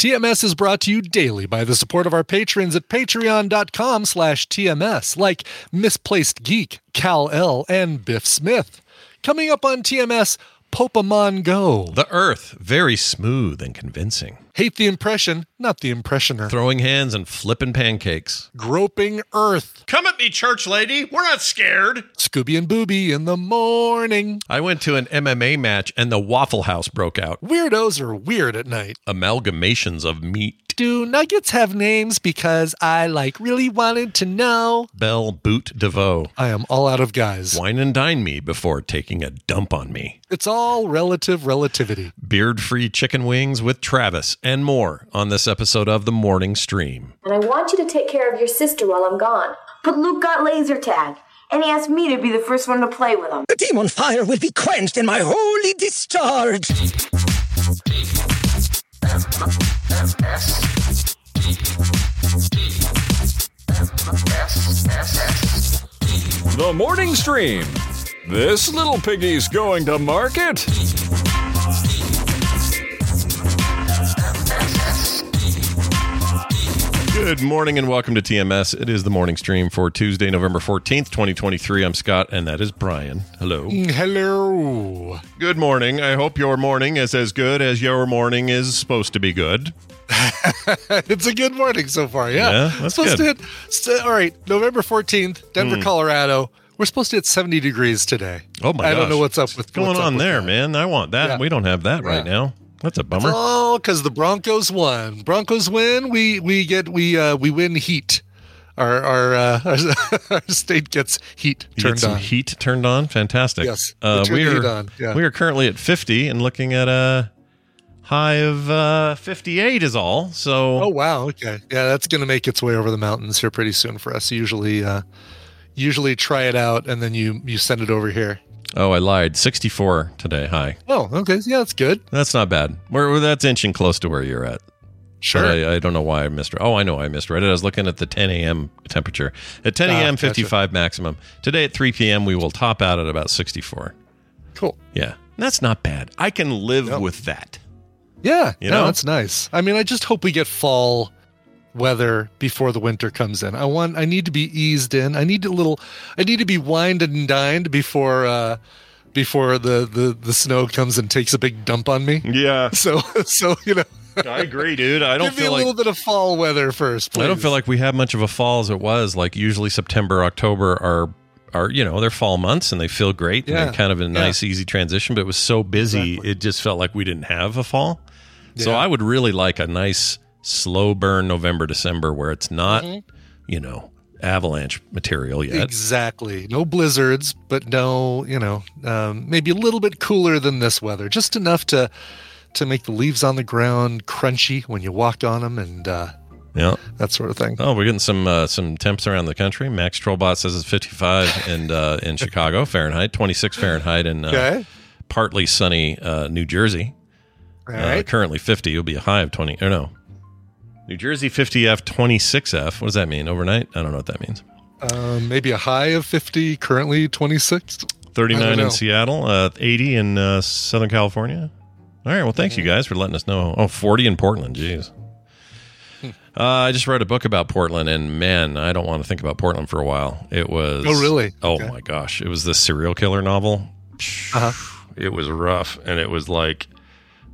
TMS is brought to you daily by the support of our patrons at patreon.com slash TMS, like Misplaced Geek, Cal L, and Biff Smith. Coming up on TMS, Pope A Mon Go. The Earth, very smooth and convincing. Hate the impression, not the impressioner. Throwing hands and flipping pancakes. Groping Earth. Come at me, church lady. We're not scared. Scooby and Booby in the morning. I went to an MMA match and the Waffle House broke out. Weirdos are weird at night. Amalgamations of meat. Do nuggets have names because I like really wanted to know? Belle Boot DeVoe. I am all out of guys. Wine and dine me before taking a dump on me. It's all relative relativity. Beard free chicken wings with Travis and more on this episode of The Morning Stream. And I want you to take care of your sister while I'm gone. But Luke got laser tag, and he asked me to be the first one to play with him. The demon fire will be quenched in my holy discharge. The morning stream. This little piggy's going to market. Good morning and welcome to TMS. It is the morning stream for Tuesday, November 14th, 2023. I'm Scott and that is Brian. Hello. Hello. Good morning. I hope your morning is as good as your morning is supposed to be good. it's a good morning so far. Yeah. Yeah, that's supposed good. to hit, st- all right, November 14th, Denver, Hmm. Colorado. We're supposed to hit 70 degrees today. Oh my god. I don't know what's up with What's going on there, man. I want that. Yeah. We don't have that right Yeah. now. That's a bummer. all because the Broncos won. Broncos win. We we get we uh we win heat. Our our uh, our state gets heat turned get on. heat turned on. Fantastic. Yes, Uh, we are yeah. we are currently at 50 and looking at a high of uh, 58 is all. So Oh wow. Okay. Yeah, that's gonna make its way over the mountains here pretty soon for us. Usually, uh, usually try it out and then you you send it over here. oh, I lied. 64 today. High. Oh, okay. Yeah, that's good. That's not bad. We're, we're- that's inching close to where you're at. Sure. I, I don't know why I missed. Oh, I know I misread it. I was looking at the 10 a.m. temperature. At 10 Ah, a.m., gotcha. 55 maximum. Today at 3 p.m., we will top out at about 64. cool. Yeah, that's not bad. I can live No. with that. Yeah. You no, know? that's nice. I mean, I just hope we get fall weather before the winter comes in. I want. I need to be eased in. I need a little. I need to be wined and dined before. uh before the, the the snow comes and takes a big dump on me. Yeah, So so you know, I agree, dude. I don't give me feel a like little bit of fall weather first. Please. I don't feel like we have much of a fall as it was. Like usually September, October are are you know they're fall months and they feel great and Yeah. they're kind of a nice easy transition. But it was so busy, Exactly. it just felt like we didn't have a fall. So I would really like a nice slow burn November December where it's not Mm-hmm. you know avalanche material yet. Exactly. No blizzards, but no, you know, um, maybe a little bit cooler than this weather, just enough to to make the leaves on the ground crunchy when you walk on them and uh, Yeah. that sort of thing. Oh, we're getting some uh, some temps around the country. Max Trollbot says it's 55 in uh, in Chicago Fahrenheit, 26 Fahrenheit in uh, Okay. partly sunny uh, New Jersey. All Uh, right. currently 50. It'll be a high of 20. Or no. New Jersey 50F, 26F. What does that mean? Overnight? I don't know what that means. Um, maybe a high of 50, currently 26. 39 in Seattle, uh, 80 in uh, Southern California. All right. Well, thanks Mm-hmm. you guys for letting us know. Oh, 40 in Portland. Jeez. Hmm. Uh, I just wrote a book about Portland, and man, I don't want to think about Portland for a while. It was. Oh, really? Oh, Okay. my gosh. It was the serial killer novel. Uh-huh. It was rough, and it was like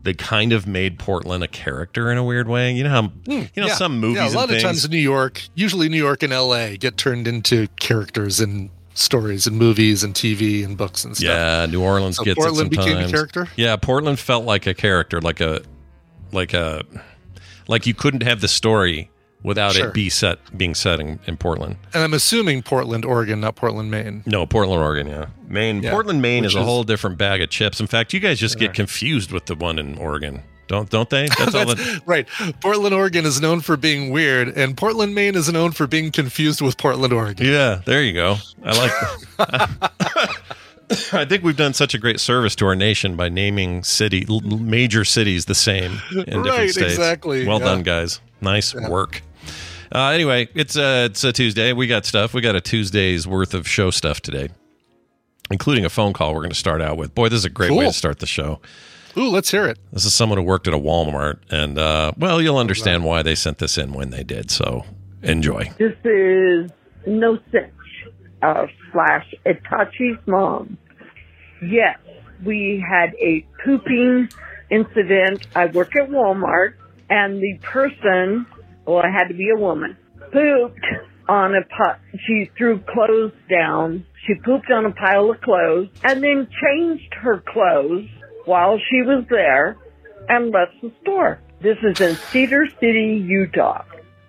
they kind of made Portland a character in a weird way. You know how you know Hmm. Yeah. some movies Yeah, a lot of times in New York, usually New York and LA, get turned into characters in stories and movies and TV and books and stuff. Yeah, New Orleans So gets Portland it became a sometimes. character? Yeah, Portland felt like a character, like a, like a, like you couldn't have the story without Sure. it be set being set in, in Portland. And I'm assuming Portland, Oregon, not Portland, Maine. No, Portland, Oregon. Yeah, Maine. Yeah, Portland, Maine which is a whole different bag of chips. In fact, you guys just get confused with the one in Oregon, don't don't they? That's all. That, right. Portland, Oregon is known for being weird, and Portland, Maine is known for being confused with Portland, Oregon. yeah, there you go. I like. I think we've done such a great service to our nation by naming city major cities the same in different states. exactly, Well yeah. done, guys. Nice work. Uh, anyway, it's a it's a Tuesday. We got stuff. We got a Tuesday's worth of show stuff today, including a phone call. We're going to start out with. Boy, this is a great way to start the show. Ooh, let's hear it. This is someone who worked at a Walmart, and uh, well, you'll understand why they sent this in when they did. So enjoy. This is No Cinch uh, slash Itachi's mom. Yes, we had a pooping incident. I work at Walmart, and the person, well, it had to be a woman, pooped on a pot. She threw clothes down. She pooped on a pile of clothes and then changed her clothes while she was there and left the store. This is in Cedar City, Utah.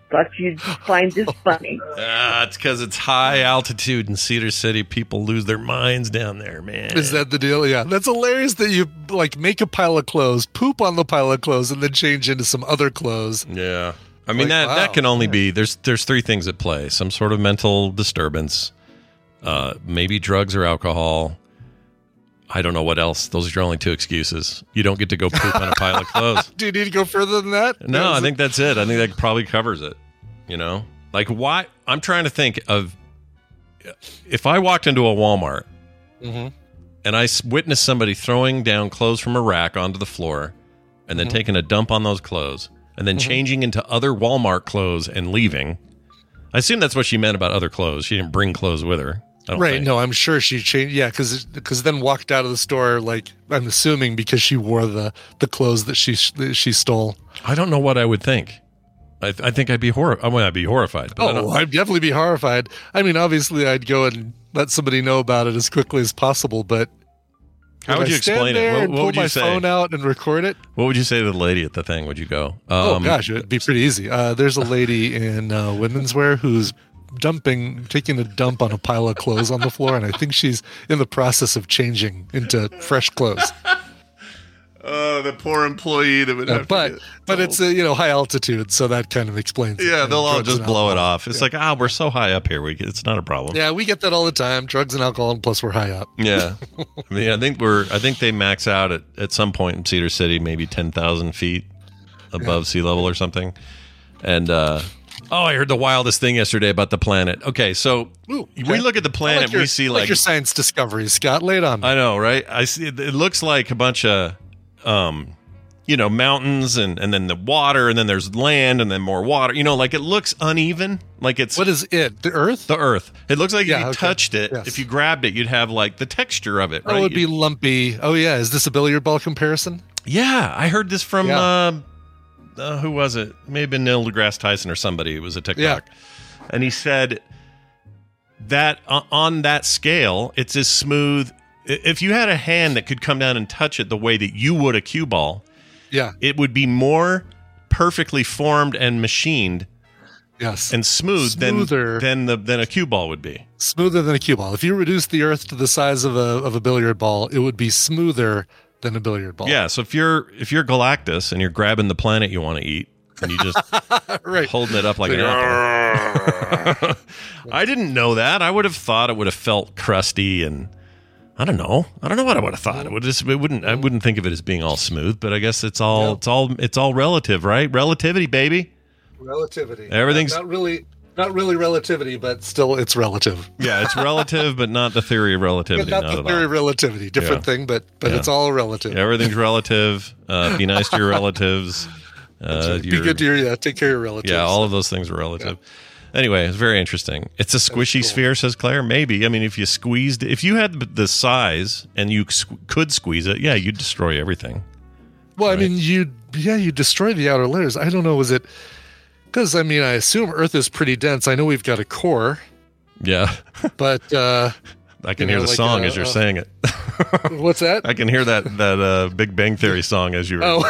Thought you'd find this funny. Uh, it's because it's high altitude in Cedar City. People lose their minds down there, man. Is that the deal? Yeah. That's hilarious that you like make a pile of clothes, poop on the pile of clothes, and then change into some other clothes. Yeah. I mean Like, that wow. that can only be there's there's three things at play. Some sort of mental disturbance, uh, maybe drugs or alcohol. I don't know what else. Those are your only two excuses. You don't get to go poop on a pile of clothes. Do you need to go further than that? No, I think that's it. I think that probably covers it. You know? Like why I'm trying to think of if I walked into a Walmart Mhm. and I witnessed somebody throwing down clothes from a rack onto the floor and then taking a dump on those clothes and then mm-hmm. changing into other Walmart clothes and leaving. I assume that's what she meant about other clothes. She didn't bring clothes with her. Right. think. No, I'm sure she changed. Yeah, because then walked out of the store like I'm assuming because she wore the the clothes that she that she stole. I don't know what I would think. I, I think I'd be hor- I mean, I'd be horrified. But Oh, I'd definitely be horrified. I mean, obviously, I'd go and let somebody know about it as quickly as possible. But How would I you explain it? What, what pull would you my say? phone out and record it? What would you say to the lady at the thing? Would you go? oh um, gosh, it'd be pretty easy. Uh, there's a lady in uh, women's wear who's dumping, taking a dump on a pile of clothes on the floor, and I think she's in the process of changing into fresh clothes. Oh, the poor employee that would Uh, but but it's a you know high altitude, so that kind of explains. yeah, And they'll all just blow it off. It's like ah, we're so high up here. We it's not a problem. Yeah, we get that all the time. Drugs and alcohol, and plus we're high up. Yeah. I mean, I think we're. I think they max out at at some point in Cedar City, maybe ten thousand feet above sea level or something. And uh, oh, I heard the wildest thing yesterday about the planet. Okay, so Ooh, we look at the planet, like your, we see I like your science discoveries, Scott. Lay it on. me. I know, right? I see. It looks like a bunch of, um, you know, mountains and and then the water, and then there's land, and then more water. You know, like it looks uneven. Like it's what is it? The Earth? the Earth. It looks like if you okay. touched it, Yes. if you grabbed it, you'd have like the texture of it. Oh, it would be You- lumpy. Oh yeah, is this a billiard ball comparison? yeah, I heard this from. Yeah. Uh, uh, who was it? Maybe been Neil deGrasse Tyson or somebody. It was a TikTok, and he said that o- on that scale, it's as smooth. If you had a hand that could come down and touch it the way that you would a cue ball, Yeah. it would be more perfectly formed and machined Yes. and smooth Smoother. than than the than a cue ball would be. smoother than a cue ball. If you reduce the Earth to the size of a of a billiard ball, it would be smoother than a billiard ball. Yeah. So if you're if you're Galactus and you're grabbing the planet you want to eat and you just right. holding it up like an apple. I didn't know that. I would have thought it would have felt crusty and I don't know. I don't know what I would have thought. It would just it wouldn't I wouldn't think of it as being all smooth, but I guess it's all it's all it's all relative, right? Relativity, baby. Relativity. Everything's- not, not really not really relativity, but still it's relative. Yeah, it's relative, but not the theory of But relativity. not Not, the theory all. of relativity. Different Yeah. thing, but but Yeah. it's all relative. Everything's relative. Uh, be nice to your relatives. Uh, Be your- good to your yeah, take care of your relatives. Yeah, all of those things are relative. Anyway, it's very interesting. It's a squishy cool. sphere, says Claire. Maybe. I mean, if you squeezed, if you had the size and you squ- could squeeze it, yeah, you'd destroy everything. Well, I mean, you yeah, you destroy the outer layers. I don't know, was it because I mean, I assume Earth is pretty dense. I know we've got a core, Yeah. but uh, I can You hear know, the like, song uh, as you're uh, saying it. What's that? I can hear that that uh, Big Bang Theory song as you. Oh.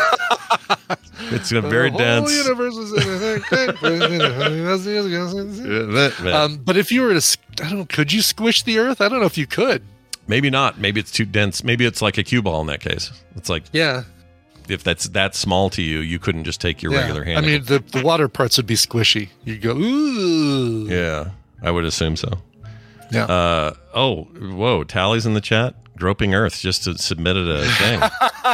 it's a very The dense. universe is um, but if you were to, I don't know, could you squish the Earth? I don't know if you could. maybe not. Maybe it's too dense. Maybe it's like a cue ball in that case. It's like Yeah, if that's that small to you, you couldn't just take your yeah. regular hand. I mean, the, the water parts would be squishy. You go, ooh, yeah, I would assume so. Yeah. Uh, oh, whoa! Tallies in the chat. Groping Earth just to submitted a thing.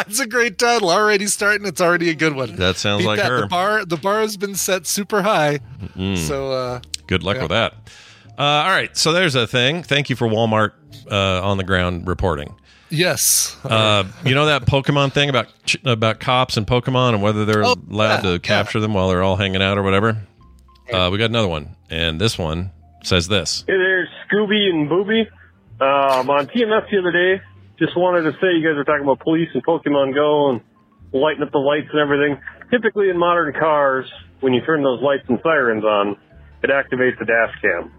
it's a great title. Already starting. It's already a good one. That sounds Beat like that. her. The bar, the bar has been set super high. Mm. So, uh, Good luck Yeah. with that. Uh, all right, so there's a thing. Thank you for Walmart uh, on the ground reporting. yes. Uh, you know that Pokemon thing about ch- about cops and Pokemon and whether they're Oh, allowed yeah, to capture them while they're all hanging out or whatever. Uh, we got another one, and this one says this. Hey there, Scooby and Booby. Um, on TMS the other day, just wanted to say you guys are talking about police and Pokemon Go and lighting up the lights and everything. Typically in modern cars, when you turn those lights and sirens on, it activates the dash cam.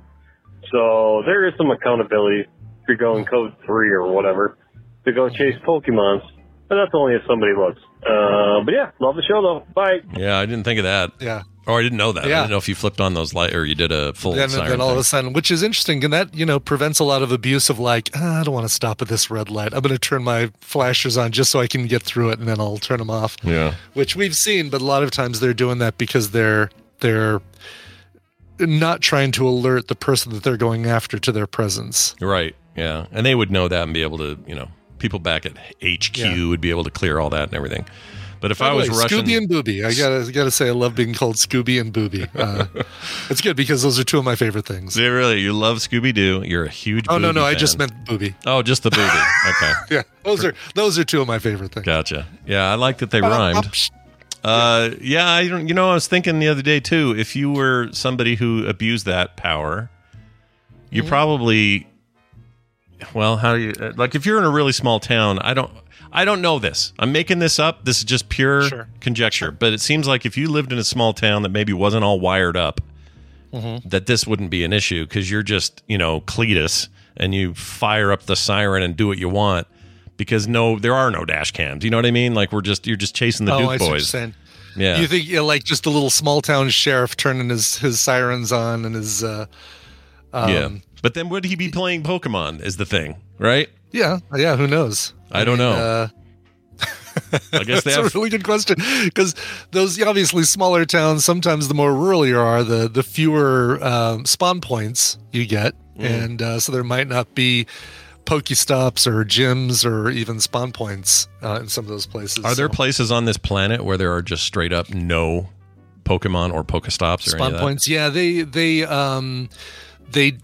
So there is some accountability if you're going code 3 or whatever to go chase Pokemons. But that's only if somebody looks. Uh, but yeah, love the show though. Bye. Yeah, I didn't think of that. Yeah. Or I didn't know that. Yeah. I didn't know if you flipped on those light or you did a full Then, siren then all of a sudden, which is interesting, and that you know prevents a lot of abuse of like, "Ah, I don't want to stop at this red light. I'm going to turn my flashers on just so I can get through it, and then I'll turn them off. Yeah. Which we've seen, but a lot of times they're doing that because they're they're not trying to alert the person that they're going after to their presence. Right. Yeah. And they would know that and be able to, you know, people back at HQ Yeah. would be able to clear all that and everything. But if By I was way, rushing, Scooby and Booby, I gotta gotta say, I love being called Scooby and Booby. Uh, it's good because those are two of my favorite things. Yeah, really, you love Scooby Doo. You're a huge. Oh no, no, I fan. just meant Booby. Oh, just the booby. Okay, Yeah, those are those are two of my favorite things. gotcha. Yeah, I like that they rhymed. Uh, yeah, I don't. You know, I was thinking the other day too. If you were somebody who abused that power, you Mm-hmm. probably. Well, how do you like? If you're in a really small town, I don't. I don't know this. I'm making this up. This is just pure Sure. conjecture. But it seems like if you lived in a small town that maybe wasn't all wired up, Mm-hmm. that this wouldn't be an issue because you're just you know Cletus and you fire up the siren and do what you want because no, there are no dash cams. You know what I mean? Like we're just you're just chasing the oh, I Duke you're boys. Yeah. You think yeah, like just a little small town sheriff turning his his sirens on and his uh, um, yeah. But then would he be playing Pokemon is the thing, right? yeah yeah who knows I don't know. uh, I guess they That's have a really good question because those obviously smaller towns. Sometimes the more rural you are, the the fewer um, spawn points you get, Mm. and uh, so there might not be Pokestops or gyms or even spawn points uh, in some of those places. Are there So, places on this planet where there are just straight up no Pokemon or Pokestops or spawn points? Yeah, they they um they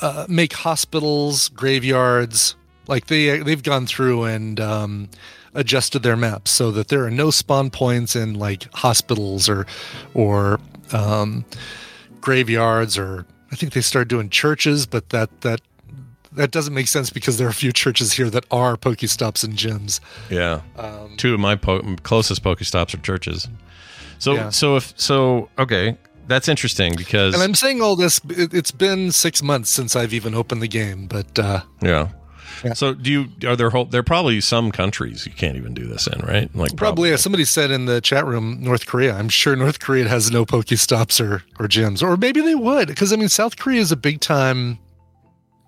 uh, make hospitals, graveyards. Like they they've gone through and um, adjusted their maps so that there are no spawn points in like hospitals or or um, graveyards or I think they started doing churches, but that that that doesn't make sense because there are a few churches here that are Pokestops and gyms. Yeah. Um, Two of my po- closest Pokestops are churches. So Yeah. so if so okay, that's interesting because and I'm saying all this. It, it's been six months since I've even opened the game, but uh, yeah. Yeah. So do you are there whole there are probably some countries you can't even do this in, right? Like Probably, yeah. Somebody said in the chat room, North Korea. I'm sure North Korea has no Pokestops or or gyms, or maybe they would, because I mean, South Korea is a big time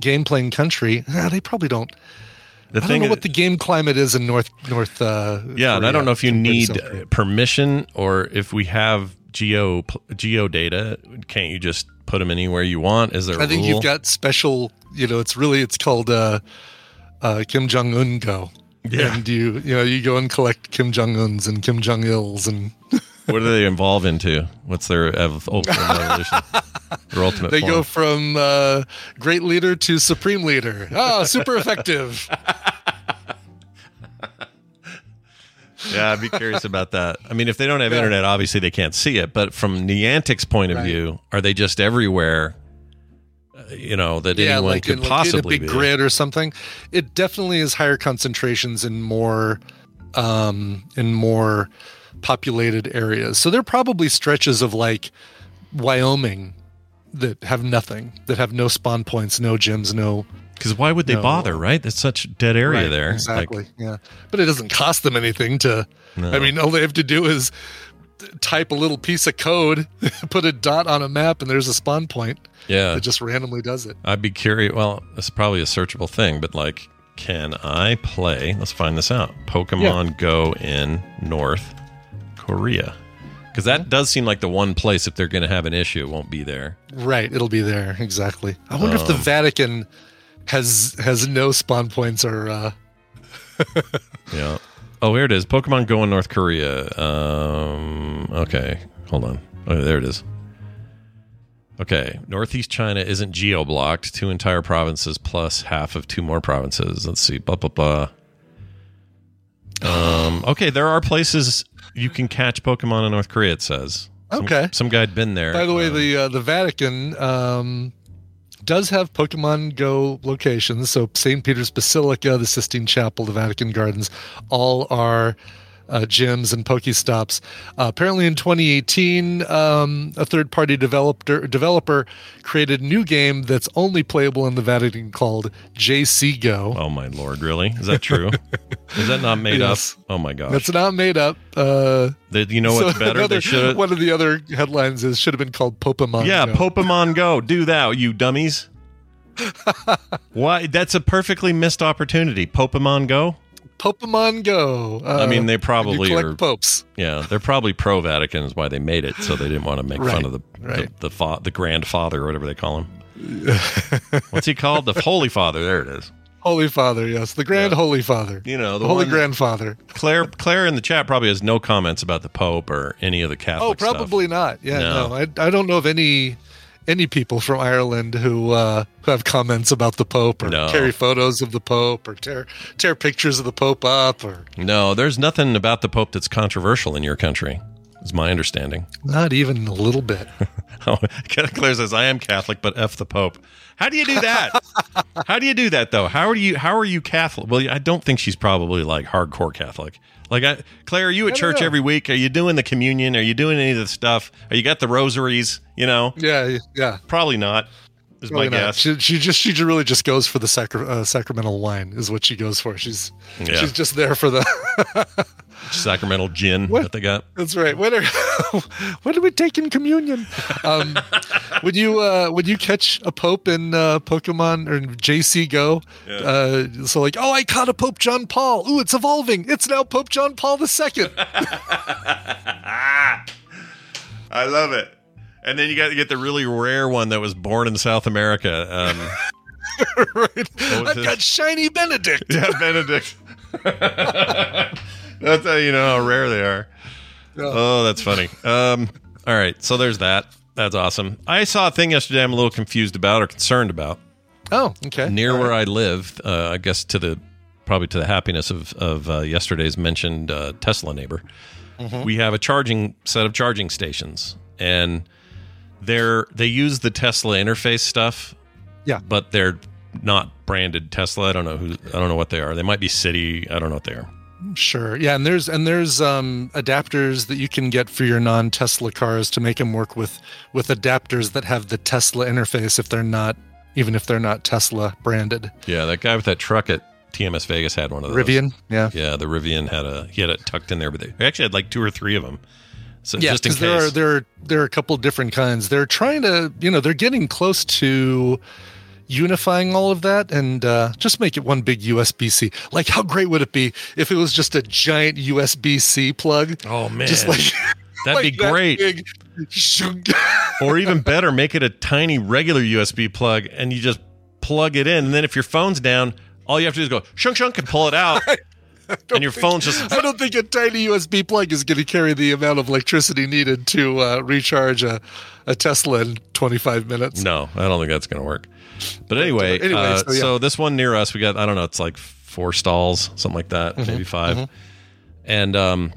game playing country. Ah, they probably don't. the I don't know is- what the game climate is in North North. Uh, Yeah, and I don't know if you need Korea. permission or if we have geo geo data. Can't you just put them anywhere you want? Is there? I I think you've got special. You know, it's really it's called uh, uh, Kim Jong Un Go. Yeah. And you you know you go and collect Kim Jong Uns and Kim Jong Ils and What do they evolve into? What's their ev- ultimate evolution? Their ultimate. they go from uh, great leader to supreme leader. Oh, super effective. Yeah, I'd be curious about that. I mean, if they don't have Yeah. internet, obviously they can't see it. But from Niantic's point of Right. view, are they just everywhere? You know that yeah, anyone like could in, like, in possibly a big be. grid or something. It definitely is higher concentrations in more um, in more populated areas. So there are probably stretches of like Wyoming that have nothing, that have no spawn points, no gyms, no Because why would they No. bother, right? That's such dead area Right, there. Exactly. Like, yeah. But it doesn't cost them anything to. No. I mean, all they have to do is type a little piece of code, put a dot on a map, and there's a spawn point. Yeah. It just randomly does it. I'd be curious. Well, it's probably a searchable thing, but like, can I play? Let's find this out. Pokemon Go in North Korea. Because that does seem like the one place, if they're going to have an issue, it won't be there. Right. It'll be there. Exactly. I wonder if the Um, Vatican has has no spawn points or. uh Yeah. Oh, here it is. Pokemon Go in North Korea. Um, okay. Hold on. Oh, there it is. Okay. Northeast China isn't geo blocked. Two entire provinces plus half of two more provinces. Let's see. Blah, blah, blah. Um, okay. There are places you can catch Pokemon in North Korea, it says. Some- Okay. Some guy had been there. By the way, Um, the uh, the Vatican um, does have Pokemon Go locations. So St. Peter's Basilica, the Sistine Chapel, the Vatican Gardens, all are uh, gyms and Pokestops. Uh, apparently, in 2018, um, a third-party developer developer created a new game that's only playable in the Vatican called JC Go. Oh, my Lord. Really? Is that true? is that not made Yes. up? Oh, my gosh. That's not made up. Uh, They- you know what's so better? another- one of the other headlines is should have been called Pokemon. Yeah, Go. Pope A Mon Go. Do that, you dummies. Why? That's a perfectly missed opportunity. Pope A Mon Go. Pope A Mon Go. Uh, I mean, they probably collect are. popes. Yeah, they're probably pro Vatican is why they made it, so they didn't want to make fun of the right. the the, fa- the grandfather or whatever they call him. What's he called? The Holy Father. There it is. Holy Father, yes, the Grand Yeah. Holy Father, You know, the the Holy Grandfather. Claire Claire in the chat probably has no comments about the Pope or any of the Catholic. Oh, probably not. Yeah, No. no, I, I don't know of any any people from Ireland who uh, who have comments about the Pope or No. carry photos of the Pope or tear tear pictures of the Pope up or. No, there's nothing about the Pope that's controversial in your country. Is my understanding. not even a little bit. Oh, Claire says, "I am Catholic, but f the Pope." How do you do that? how do you do that though? How are you? How are you Catholic? Well, I don't think she's probably like hardcore Catholic. Like, I, Claire, are you at church know. every week? Are you doing the communion? Are you doing any of the stuff? Are you got the rosaries? You know, yeah, yeah. probably not. Is Really my not. guess. She, she just she really just goes for the sacra- uh, sacramental wine is what she goes for. She's Yeah. she's just there for the. Sacramental gin What? that they got. That's right. When are when are we taking communion? Um, would you uh, would you catch a pope in uh, Pokemon or in JC Go? Uh, so like, oh, I caught a Pope John Paul. Ooh, it's evolving. It's now Pope John Paul II. I love it. And then you got to get the really rare one that was born in South America. Um, right. I've his- got shiny Benedict. Yeah, Benedict. That's how you know how rare they are. Oh, that's funny. Um, all right, so there's that. That's awesome. I saw a thing yesterday I'm a little confused about or concerned about. Oh, okay. Near All where right. I live, uh, I guess to the probably to the happiness of of uh, yesterday's mentioned uh, Tesla neighbor, Mm-hmm. we have a charging set of charging stations, and they're they use the Tesla interface stuff. Yeah. but they're not branded Tesla. I don't know who. I don't know what they are. They might be City. I don't know what they are. Sure. Yeah, and there's and there's um, adapters that you can get for your non-Tesla cars to make them work with with adapters that have the Tesla interface if they're not even if they're not Tesla branded. Yeah, that guy with that truck at TMS Vegas had one of those. Rivian, yeah. Yeah, the Rivian had a he had it tucked in there, but they actually had like two or three of them. So Yeah, just in case. there are there are there are a couple different kinds. They're trying to you know they're getting close to unifying all of that and uh, just make it one big USB C. Like how great would it be if it was just a giant USB C plug? oh man, Just like that'd be like that great. big. or even better, make it a tiny regular USB plug and you just plug it in. And then if your phone's down, all you have to do is go shunk shunk and pull it out. and your phone's just I don't think a tiny USB plug is going to carry the amount of electricity needed to uh, recharge a, a Tesla in 25 minutes. No, I don't think that's going to work. But anyway, anyway, uh, so, so, this one near us, we got I don't know, it's like four stalls, something like that, Mm-hmm, maybe 5 And um,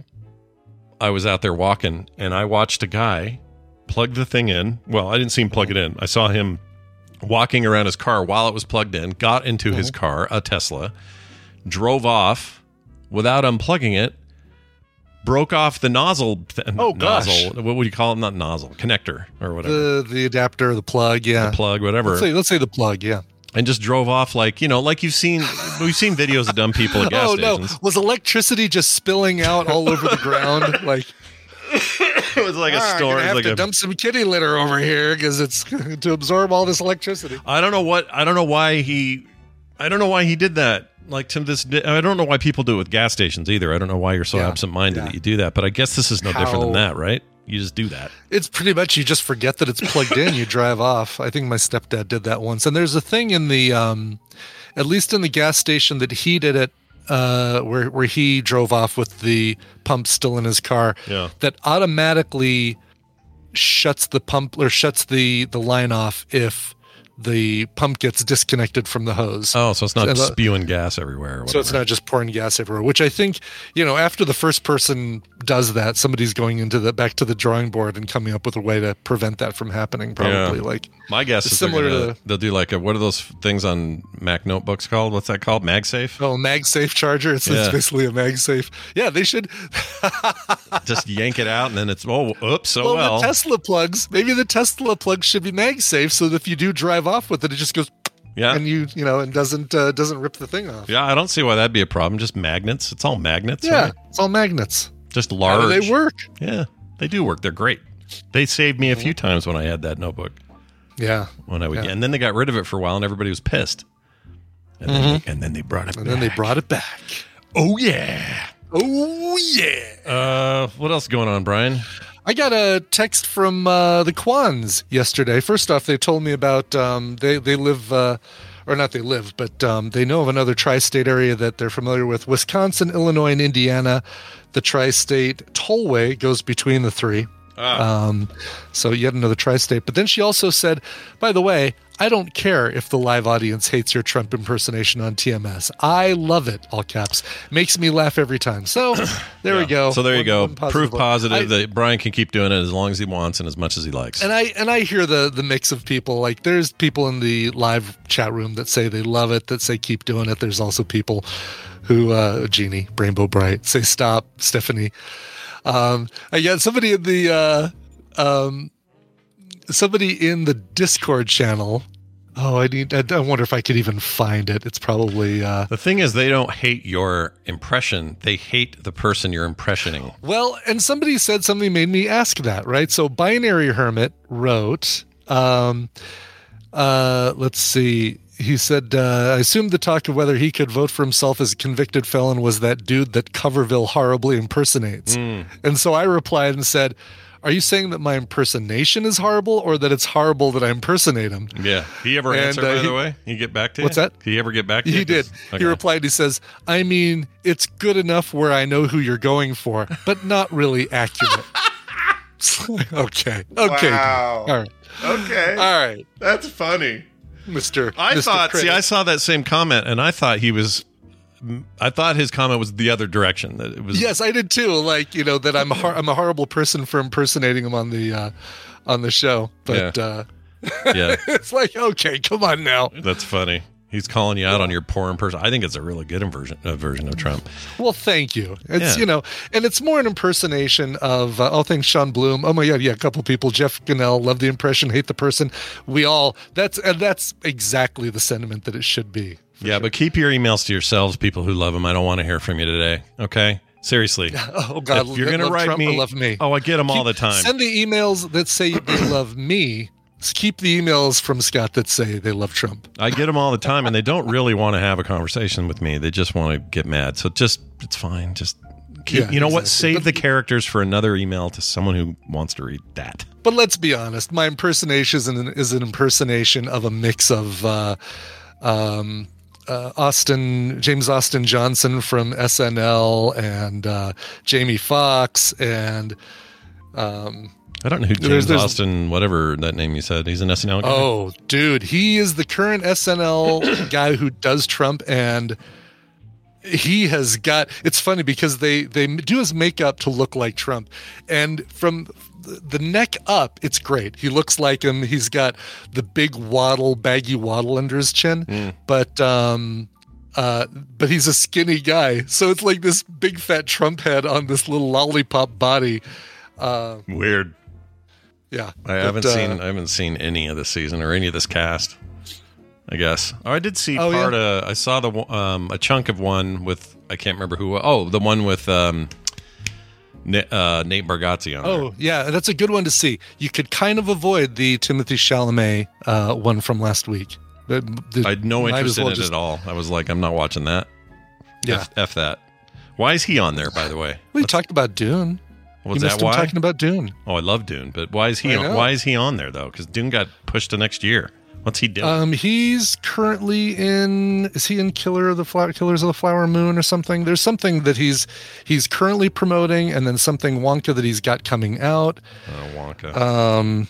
I was out there walking, and I watched a guy plug the thing in. Well, I didn't see him plug it in. I saw him walking around his car while it was plugged in. Got into his car, a Tesla, drove off without unplugging it. Broke off the nozzle. Th- Oh, gosh. nozzle. What would you call it? Not nozzle, connector or whatever. The the adapter, the plug, yeah. The plug, whatever. Let's say let's say the plug, yeah. and just drove off like you know, like you've seen. We've seen videos of dumb people at gas oh stations. no! Was electricity just spilling out all over the ground? Like it was like a "Ah, storm. gonna have like to a- dump some kitty litter over here because it's to absorb all this electricity. I don't know what. I don't know why he. I don't know why he did that. Like to this, day, I don't know why people do it with gas stations either. I don't know why you're so Yeah, absent-minded yeah. that you do that. But I guess this is no different than that, right? You just do that. It's pretty much you just forget that it's plugged in. You drive off. I think my stepdad did that once. And there's a thing in the, um, at least in the gas station that he did it, uh, where where he drove off with the pump still in his car. Yeah. That automatically shuts the pump or shuts the the line off if the pump gets disconnected from the hose. Oh, so it's not So the- spewing gas everywhere. So it's not just pouring gas everywhere, which I think, you know, after the first person does that, somebody's going into the back to the drawing board and coming up with a way to prevent that from happening. Probably Yeah. like My guess is similar gonna- to- they'll do like a what are those things on Mac notebooks called? What's that called? MagSafe. oh, MagSafe charger. It's, it's basically a MagSafe. Yeah, they should. Just yank it out and then it's oh oops so well, well. the Tesla plugs. Maybe the Tesla plugs should be MagSafe, so that if you do drive off with it, it just goes yeah. and you you know and doesn't uh, doesn't rip the thing off. yeah, I don't see why that'd be a problem. Just magnets. It's all magnets. Yeah, right? it's all magnets. Just How large. do they work? Yeah, they do work. They're great. They saved me a Mm-hmm. few times when I had that notebook. Yeah, When I would, Yeah. and then they got rid of it for a while, and everybody was pissed. And, then, and then they brought it. Mm-hmm. and then they brought it back. Oh yeah. Oh yeah. Uh, what else going on, Brian? I got a text from uh, the Kwans yesterday. First off, they told me about um, they they live, uh, or not they live, but um, they know of another tri-state area that they're familiar with: Wisconsin, Illinois, and Indiana. The tri-state tollway goes between the three. Um, so yet another tri-state. But then she also said, by the way, I don't care if the live audience hates your Trump impersonation on TMS. I love it. All caps makes me laugh every time. So there we go. So there you One- go. one Proof one. positive I- that Brian can keep doing it as long as he wants and as much as he likes. and I and I hear the the mix of people. Like there's people in the live chat room that say they love it, that say keep doing it. There's also people who uh Jeannie, Rainbow Bright, say stop, Stephanie. Um I got somebody in the uh um somebody in the Discord channel. Oh, I need I, I wonder if I could even find it. It's probably uh the thing is, they don't hate your impression; they hate the person you're impressioning. Well, and somebody said something made me ask that, right? So Binary Hermit wrote, um, uh, let's see. He said, uh, I assumed the talk of whether he could vote for himself as a convicted felon was that dude that Coverville horribly impersonates. And so I replied and said, Are you saying that my impersonation is horrible or that it's horrible that I impersonate him? Yeah. He ever And, answer? uh, by he- the way, he get back to What's you? What's that? Did he ever get back to you? He did. 'Cause- He replied, he says, I mean, it's good enough where I know who you're going for, but not really accurate. okay. Okay. Wow. All right. Okay, All right. that's funny. Mr. I Mr. thought. See, I saw that same comment, and I thought he was. I thought his comment was the other direction. That it was. Yes, I did too. Like, you know, that I'm a, I'm a horrible person for impersonating him on the uh on the show. But uh Yeah, it's like, okay, come on now. that's funny. He's calling you out on your poor impression. I think it's a really good version uh, version of Trump. Well, thank you. It's Yeah. you know, and it's more an impersonation of uh, oh, thanks, Sean Bloom. Oh my God, yeah, a couple people. Jeff Gannell, love the impression, hate the person. We all that's and that's exactly the sentiment that it should be. Yeah, but keep your emails to yourselves, people who love him. I don't want to hear from you today. Okay, seriously. Oh God, if you're gonna write Trump me, love me. oh, I get them all the time. Send the emails that say they love me. Keep the emails from Scott that say they love Trump. I get them all the time, and they don't really want to have a conversation with me. They just want to get mad. So just it's fine. Just keep. Yeah, you know what? exactly. Save the characters for another email to someone who wants to read that. But let's be honest, my impersonation is an, is an impersonation of a mix of uh, um, uh, Austin James Austin Johnson from SNL and uh, Jamie Foxx and um, I don't know who There's- James there's- Austin, whatever that name you said. He's an SNL guy. oh dude, he is the current SNL guy who does Trump and he has got it's funny because they they do his makeup to look like Trump and from the neck up it's great he looks like him he's got the big waddle baggy waddle under his chin but um Uh, but he's a skinny guy, so it's like this big fat Trump head on this little lollipop body. Uh, Weird. yeah, I haven't uh, seen I haven't seen any of this season or any of this cast. I guess. Oh, I did see Oh, part yeah? of. I saw the um a chunk of one with I can't remember who. Oh, the one with um uh, Nate Bargatze on. there. Oh yeah, that's a good one to see. You could kind of avoid the Timothée Chalamet uh, one from last week. The- the- I had no interest as in it just- at all. I was like, I'm not watching that. Yeah, F, F that. Why is he on there? By the way, we talked about Dune. was you that why? talking about Dune. oh, I love Dune, but why is he? On, why is he on there though? Because Dune got pushed to next year. What's he doing? Um, he's currently in. Is he in Killer of the Flower Killers of the Flower Moon or something? There's something that he's he's currently promoting, and then something Wonka that he's got coming out. oh, Wonka. Um,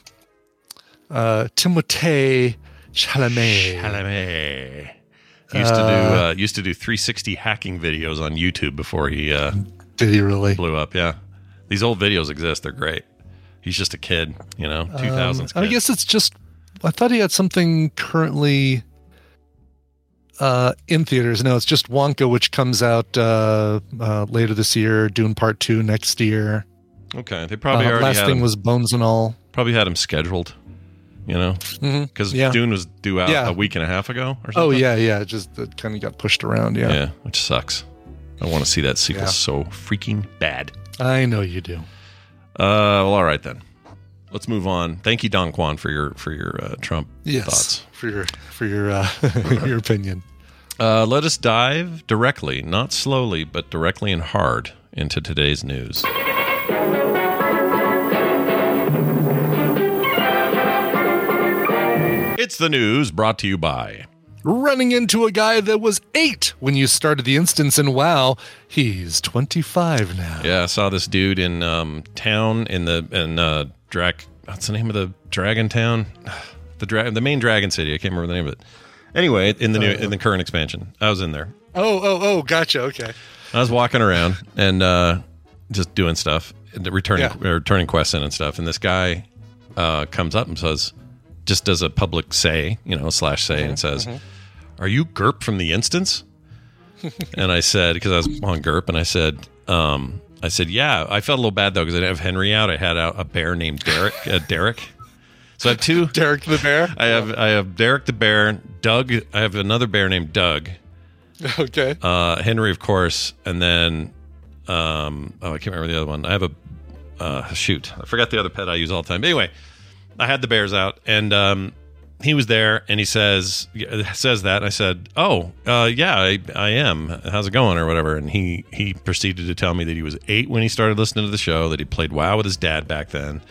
uh, Timothée Chalamet. Chalamet. Used to do uh, used to do 360 hacking videos on YouTube before he uh, Did he really? blew up. Yeah, these old videos exist. They're great. He's just a kid, you know, 2000s. Um, I guess it's just. I thought he had something currently uh, in theaters. No, it's just Wonka, which comes out uh, uh, later this year. Dune Part Two next year. okay. They probably Uh, already last had thing him, was Bones and All. probably had him scheduled. You know, because Yeah. Dune was due out Yeah. a week and a half ago or something. Oh yeah, yeah. It Just it kind of got pushed around. Yeah. yeah, which sucks. I want to see that sequel Yeah. so freaking bad. I know you do. Uh, well, all right then. Let's move on. Thank you, Don Quan, for your for your uh, Trump Yes, thoughts. for your for your uh, your opinion. Uh, let us dive directly, not slowly, but directly and hard into today's news. It's the news brought to you by. Running into a guy that was eight when you started the instance and WoW. He's twenty five now. Yeah, I saw this dude in um, town in the in uh, Drac. What's the name of the Dragon Town? The dra- the main Dragon City. I can't remember the name of it. Anyway, in the new in the current expansion, I was in there. Oh, oh, oh, gotcha. Okay. I was walking around and uh, just doing stuff, and returning Yeah. or turning quests in and stuff. And this guy uh, comes up and says, just does a public say, you know, slash say, and says, "Are you Gerp from the instance?" and I said, because I was on Gerp, and I said, um, I said, yeah. I felt a little bad though because I didn't have Henry out. I had a, a bear named Derek. Uh, Derek. So I have two. Derek the bear. I have I have Derek the bear, Doug. I have another bear named Doug Okay. uh, Henry, of course, and then um, oh, I can't remember the other one. I have a uh, shoot, I forgot the other pet I use all the time. Anyway, I had the bears out, and um, he was there, and he says says that. And I said, "Oh, uh, yeah, I, I am. How's it going, or whatever?" And he he proceeded to tell me that he was eight when he started listening to the show, that he played WoW with his dad back then.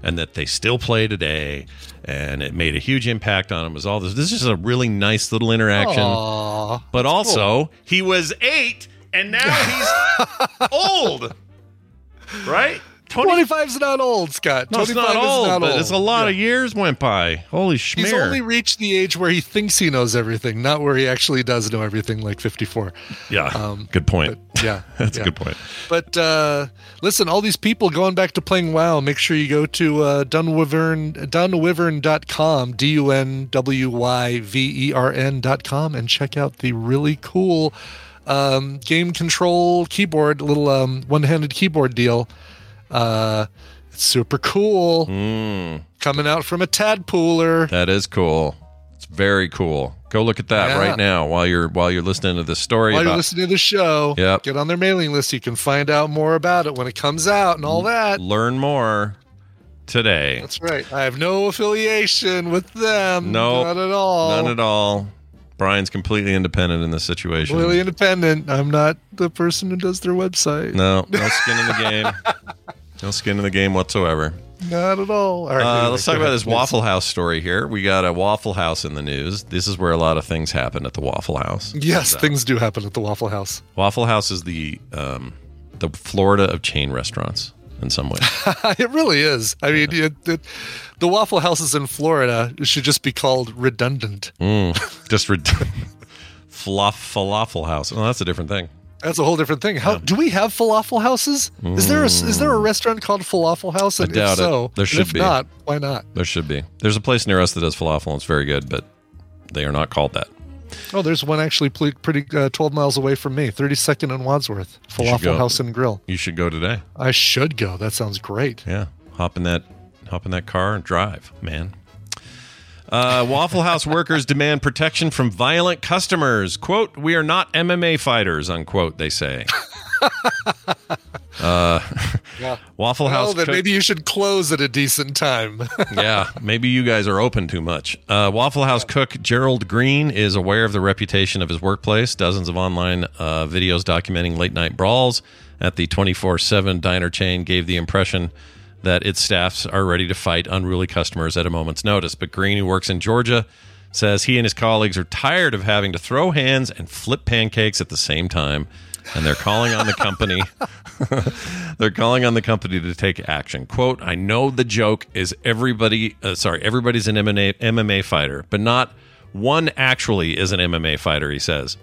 And that they still play today, and it made a huge impact on him. Was all this. This is just a really nice little interaction Aw. but also he was eight and now he's old right 20, 25's not old, Scott. no, it's 25 not is old not but old. it's a lot Yeah. of years went by holy schmear! He's only reached the age where he thinks he knows everything, not where he actually does know everything, like 54. yeah um, good point yeah, that's yeah. a good point But uh, listen, all these people going back to playing WoW, make sure you go to uh, Dunwyvern, dunwyvern.com, D U N W Y V E R N.com, and check out the really cool um, game control keyboard, little um, one handed keyboard deal. Uh, it's super cool. Mm, Coming out from a tadpooler. that is cool it's very cool go look at that Yeah. right now while you're while you're listening to this story While you're listening to the show, Yep. get on their mailing list. You can find out more about it when it comes out and all that. learn more today That's right. I have no affiliation with them. No, not at all. none at all brian's completely independent in this situation Completely independent. I'm not the person who does their website. no no skin in the game no skin in the game whatsoever Not at all. All right, Uh, let's talk about this. Waffle House story here. We got a Waffle House in the news. This is where a lot of things happen at the Waffle House. Yes, So, things do happen at the Waffle House. Waffle House is the um, the Florida of chain restaurants in some way. it really is. I mean, it, it, the Waffle Houses in Florida should just be called redundant. Mm, just rid- Fluff falafel house. Oh, that's a different thing. That's a whole different thing. How do we have falafel houses? Is there a, is there a restaurant called Falafel House? I And doubt if it. so, There should if be. not, why not? There should be. There's a place near us that does falafel. and It's very good, but they are not called that. Oh, there's one actually pretty uh, 12 miles away from me, 32nd and Wadsworth, Falafel. House and Grill. You should go today. I should go. That sounds great. Yeah, hop in that hop in that car and drive, man. Uh, Waffle House workers demand protection from violent customers. "Quote: We are not MMA fighters." Unquote. They say. uh, Waffle Well, House. then cook- maybe you should close at a decent time. yeah, maybe you guys are open too much. Uh, Waffle House cook Gerald Green is aware of the reputation of his workplace. Dozens of online uh, videos documenting late night brawls at the 24 7 diner chain gave the impression that its staffs are ready to fight unruly customers at a moment's notice. But Green, who works in Georgia, says he and his colleagues are tired of having to throw hands and flip pancakes at the same time. And they're calling on the company. they're calling on the company to take action. "Quote: I know the joke is everybody. Uh, sorry, everybody's an MMA, MMA fighter, but not one actually is an MMA fighter." He says.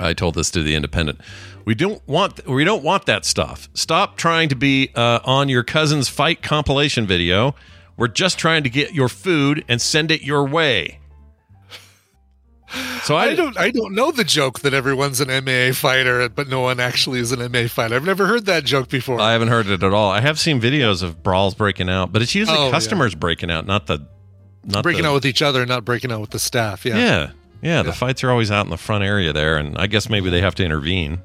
I told this to the Independent. We don't want we don't want that stuff. Stop trying to be uh, on your cousin's fight compilation video. We're just trying to get your food and send it your way. So I, I don't I don't know the joke that everyone's an MMA fighter, but no one actually is an MMA fighter. I've never heard that joke before. I haven't heard it at all. I have seen videos of brawls breaking out, but it's usually Oh, yeah. customers breaking out, not the not breaking the, out with each other, not breaking out with the staff. Yeah. Yeah. Yeah, The fights are always out in the front area there, and I guess maybe they have to intervene.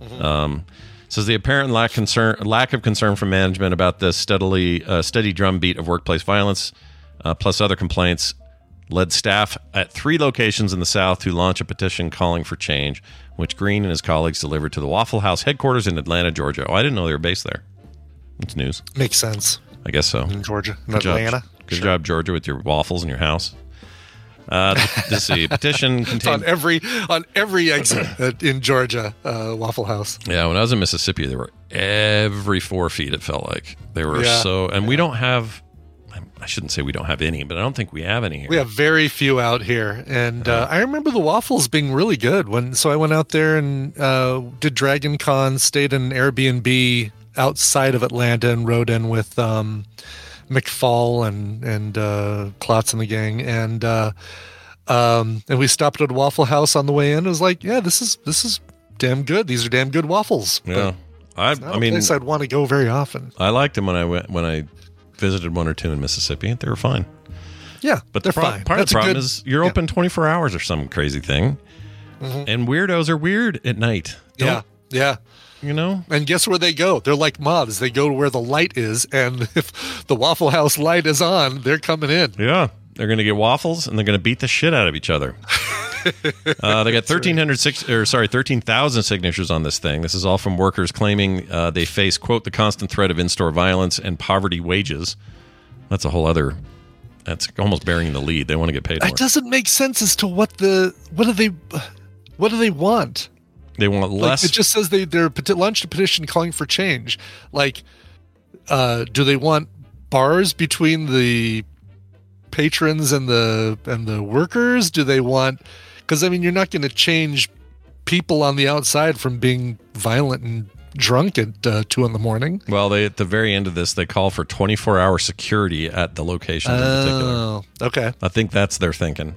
Mm-hmm. Um, says the apparent lack concern, lack of concern from management about this steadily uh, steady drumbeat of workplace violence, uh, plus other complaints, led staff at three locations in the South to launch a petition calling for change, which Green and his colleagues delivered to the Waffle House headquarters in Atlanta, Georgia. Oh, I didn't know they were based there. It's news. Makes sense. I guess so. In Georgia. In Good job. Atlanta. Good job, Georgia, with your waffles in your house. Uh, let's see. Petition It's on every on every exit in Georgia, uh, Waffle House. Yeah, when I was in Mississippi, there were every four feet. It felt like they were Yeah. so. And we don't have. I shouldn't say we don't have any, but I don't think we have any here. We have very few out here, and uh, I remember the waffles being really good. When so I went out there and uh, did Dragon Con, stayed in an Airbnb outside of Atlanta, and rode in with um, McFall and and uh, Klotz and the gang, and uh, um, and we stopped at a Waffle House on the way in. It was like, yeah, this is this is damn good. These are damn good waffles. yeah, I. I mean, place I'd want to go very often. I liked them when I went when I visited one or two in Mississippi. And they were fine. Yeah, But they're the pro- fine. part That's of the problem good- is you're yeah. open 24 hours or some crazy thing, Mhm. and weirdos are weird at night. Don't- Yeah, yeah. You know. And guess where they go? They're like moths. They go to where the light is, and if the Waffle House light is on, they're coming in. Yeah, they're going to get waffles and they're going to beat the shit out of each other. uh, they got thirteen hundred six or sorry thirteen thousand signatures on this thing. This is all from workers claiming uh, they face quote the constant threat of in store violence and poverty wages. That's a whole other. That's almost bearing the lead. They want to get paid more. It doesn't make sense as to what the what do they what do they want? They want Like, less. it just says they they're launched a petition calling for change. Like, uh, do they want bars between the patrons and the and the workers? Do they want? Because I mean, you're not going to change people on the outside from being violent and drunk at uh, two in the morning. well, they at the very end of this they call for twenty four hour security at the locations in particular. Oh, okay. I think that's their thinking.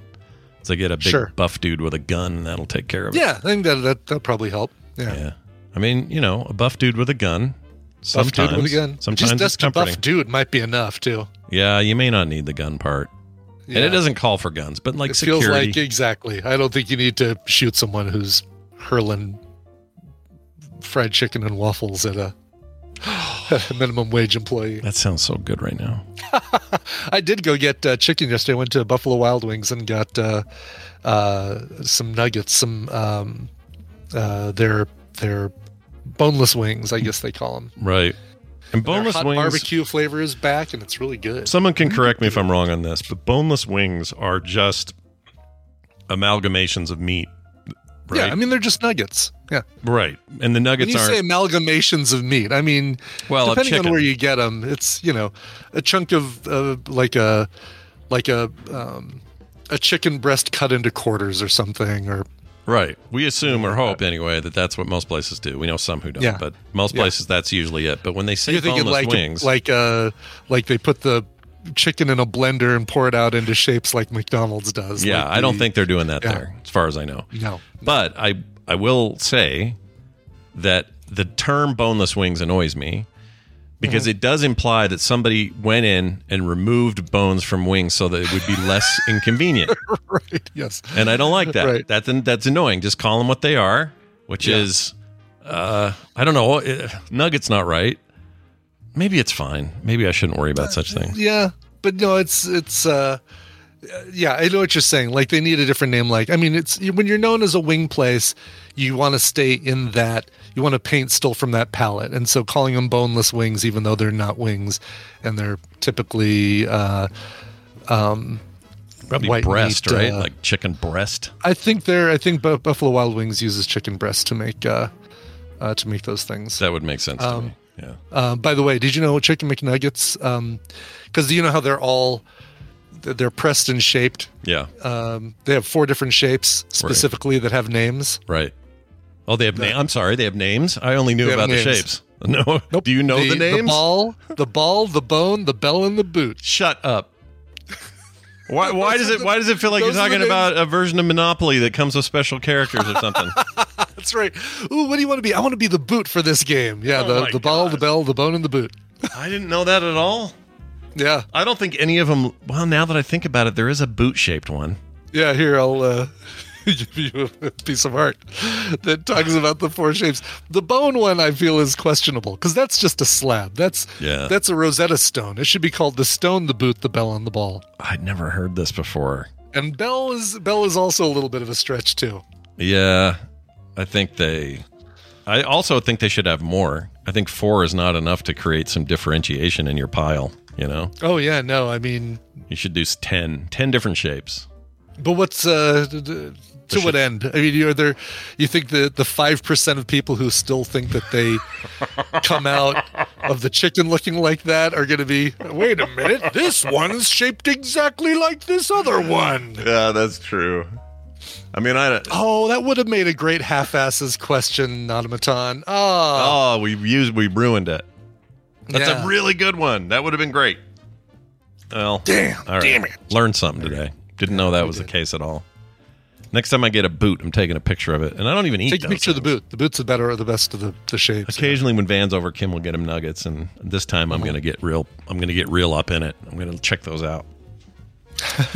So they get a big Sure. buff dude with a gun and that'll take care of it. Yeah, I think that that that'll probably help. Yeah. Yeah. I mean, you know, a buff dude with a gun. Buff Sometimes, dude with a gun. sometimes just a buff dude might be enough too. Yeah, you may not need the gun part, and it doesn't call for guns, but like it security. feels like exactly. I don't think you need to shoot someone who's hurling fried chicken and waffles at a minimum wage employee. that sounds so good right now. I did go get uh, chicken yesterday. I went to Buffalo Wild Wings and got uh, uh, some nuggets, some um, uh, their their boneless wings, I guess they call them. Right. And boneless hot wings. barbecue flavor is back, and it's really good. Someone can correct me if I'm wrong on this, but boneless wings are just amalgamations of meat. Right. Yeah, I mean they're just nuggets. Yeah. right. And the When nuggets you aren't. say amalgamations of meat, I mean, Well, depending on where you get them, it's you know a chunk of uh, like a like a um, a chicken breast cut into quarters or something, or Right. We assume or hope anyway that that's what most places do. We know some who don't, Yeah. but most Yeah. places that's usually it. But when they say you're boneless like wings, like uh like they put the chicken in a blender and pour it out into shapes like McDonald's does. Yeah, like I don't think they're doing that Yeah. there, as far as I know. No. But I I will say that the term boneless wings annoys me because Mm-hmm. it does imply that somebody went in and removed bones from wings so that it would be less inconvenient. right. Yes. And I don't like that. Right. That's that's annoying. Just call them what they are, which Yeah. is uh I don't know, nugget's not right. Maybe it's fine. Maybe I shouldn't worry about such things. Yeah, but no, it's it's. uh yeah, I know what you're saying. Like they need a different name. Like I mean, it's when you're known as a wing place, you want to stay in that. You want to paint still from that palette, and so calling them boneless wings, even though they're not wings, and they're typically. uh um, Probably breast, meat, right? uh, like chicken breast. I think they're. I think Bu- Buffalo Wild Wings uses chicken breast to make uh, uh to make those things. That would make sense to me. Yeah. Uh, by the way, did you know chicken McNuggets? Because you know how they're all they're pressed and shaped. Yeah. Um, they have four different shapes specifically that have names. Right. Oh, they have. Na- I'm sorry, they have names. I only knew about the shapes. No. Do you know the, names? The ball, the ball, the bone, the bell, and the boot. Shut up. Why, why does it? Why does it feel like you're those the talking about a version of Monopoly that comes with special characters or something? That's right. Ooh, what do you want to be? I want to be the boot for this game. Yeah, Oh the, the ball, the bell, the bone, and the boot. I didn't know that at all. Yeah, I don't think any of them. Well, now that I think about it, there is a boot-shaped one. yeah. Here, I'll uh, give you a piece of art that talks about the four shapes. The bone one, I feel, is questionable because that's just a slab. That's Yeah. That's a Rosetta Stone. It should be called the stone, the boot, the bell, and the ball. I'd never heard this before. And bell is bell is also a little bit of a stretch too. Yeah, I think they. I also think they should have more. I think four is not enough to create some differentiation in your pile. You know, Oh yeah, no, I mean, you should do 10, 10 different shapes. but what's uh d- d- to what end? I mean, you're there. You think that the five percent of people who still think that they come out of the chicken looking like that are going to be? Wait a minute, this one's shaped exactly like this other one. Yeah, that's true. I mean, I. Oh, that would have made a great half-asses question, automaton. Oh, ah. Oh, we used we ruined it. That's Yeah. a really good one. That would have been great. Well, Damn, all right. damn it. Learned something today. Didn't know that was the case at all. Next time I get a boot, I'm taking a picture of it, and I don't even eat. take a those picture of the boot. The boot's the better, or the best of the, the shapes. Occasionally, when Van's over, Kim will get him nuggets, and this time I'm uh-huh. going to get real. I'm going to get real up in it. I'm going to check those out.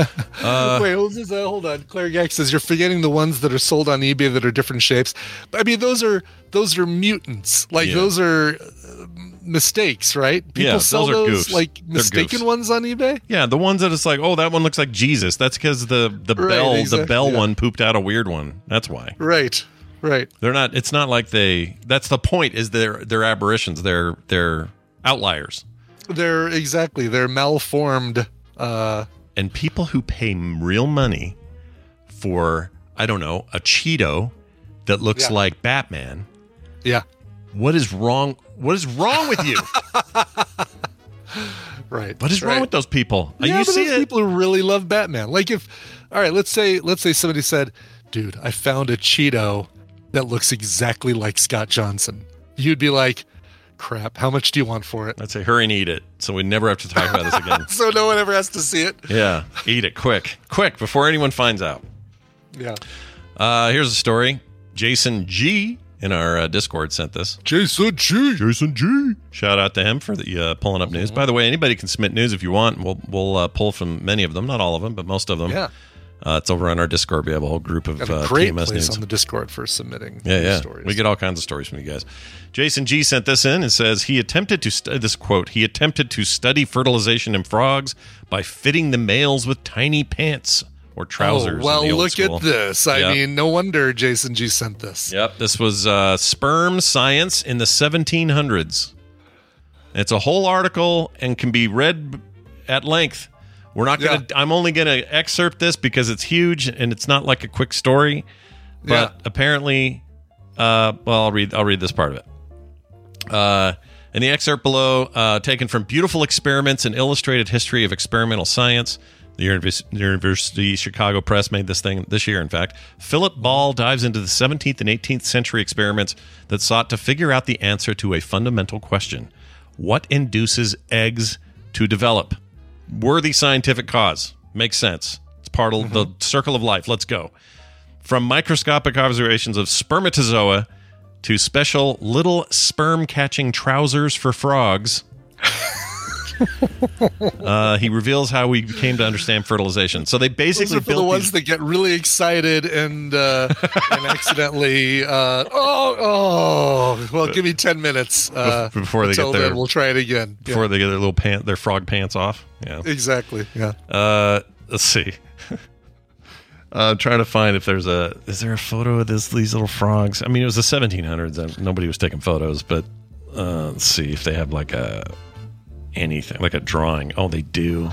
Wait, hold, this, uh, hold on. Claire Gack says you're forgetting the ones that are sold on eBay that are different shapes. I mean, those are those are mutants. Like Yeah. those are uh, mistakes, right? People Yeah, sell those those like mistaken ones on eBay. Yeah, the ones that it's like, oh, that one looks like Jesus. That's because the the Right, bell the bell yeah. one pooped out a weird one. That's why Right, right. they're not. It's not like they. That's the point. Is they're they're aberrations. They're they're outliers. They're exactly they're malformed. Uh, And people who pay real money for I don't know a Cheeto that looks Yeah. like Batman. yeah, What is wrong? What is wrong with you? right. What is wrong with those people? Yeah, you but see there's it? people who really love Batman. Like if, all right, let's say let's say somebody said, "Dude, I found a Cheeto that looks exactly like Scott Johnson." You'd be like, "Crap! How much do you want for it?" I'd say hurry and eat it, so we never have to talk about this again. So no one ever has to see it. yeah, eat it quick, quick before anyone finds out. Yeah. Uh, here's a story. Jason G in our uh, Discord sent this. Jason G. Jason G. Shout out to him for the uh, pulling up news. By the way, anybody can submit news if you want. We'll we'll uh, pull from many of them, not all of them, but most of them. Yeah. Uh, it's over on our Discord. We have a whole group of uh, great TMS place news. on the Discord for submitting Yeah, yeah. stories. We get all kinds of stories from you guys. Jason G sent this in and says he attempted to stu- this quote. He attempted to study fertilization in frogs by fitting the males with tiny pants or trousers. Oh, well, look school. at this. I Yep. mean, no wonder Jason G sent this. Yep, this was uh, sperm science in the 1700s. It's a whole article and can be read at length. We're not gonna. I'm only gonna excerpt this because it's huge and it's not like a quick story. But apparently, uh, well, I'll read. I'll read this part of it. Uh, in the excerpt below, uh, taken from Beautiful Experiments and Illustrated History of Experimental Science, the Univers- University Chicago Press made this thing this year, in fact. Philip Ball dives into the 17th and 18th century experiments that sought to figure out the answer to a fundamental question What induces eggs to develop? Worthy scientific cause. Makes sense. It's part of the mm-hmm. circle of life. Let's go. From microscopic observations of spermatozoa to special little sperm catching trousers for frogs. uh, he reveals how we came to understand fertilization. So they Those basically are for the ones these- that get really excited and uh, and accidentally. Uh, oh, oh! Well, give me ten minutes uh, Before they get their- then. We'll try it again. Yeah, before they get their little pant, their frog pants off. Yeah. exactly. Yeah. Uh, let's see. Uh, I'm trying to find if there's a is there a photo of this these little frogs. I mean, it was the 1700s and nobody was taking photos, but uh, let's see if they have like a anything like a drawing. Oh, they do.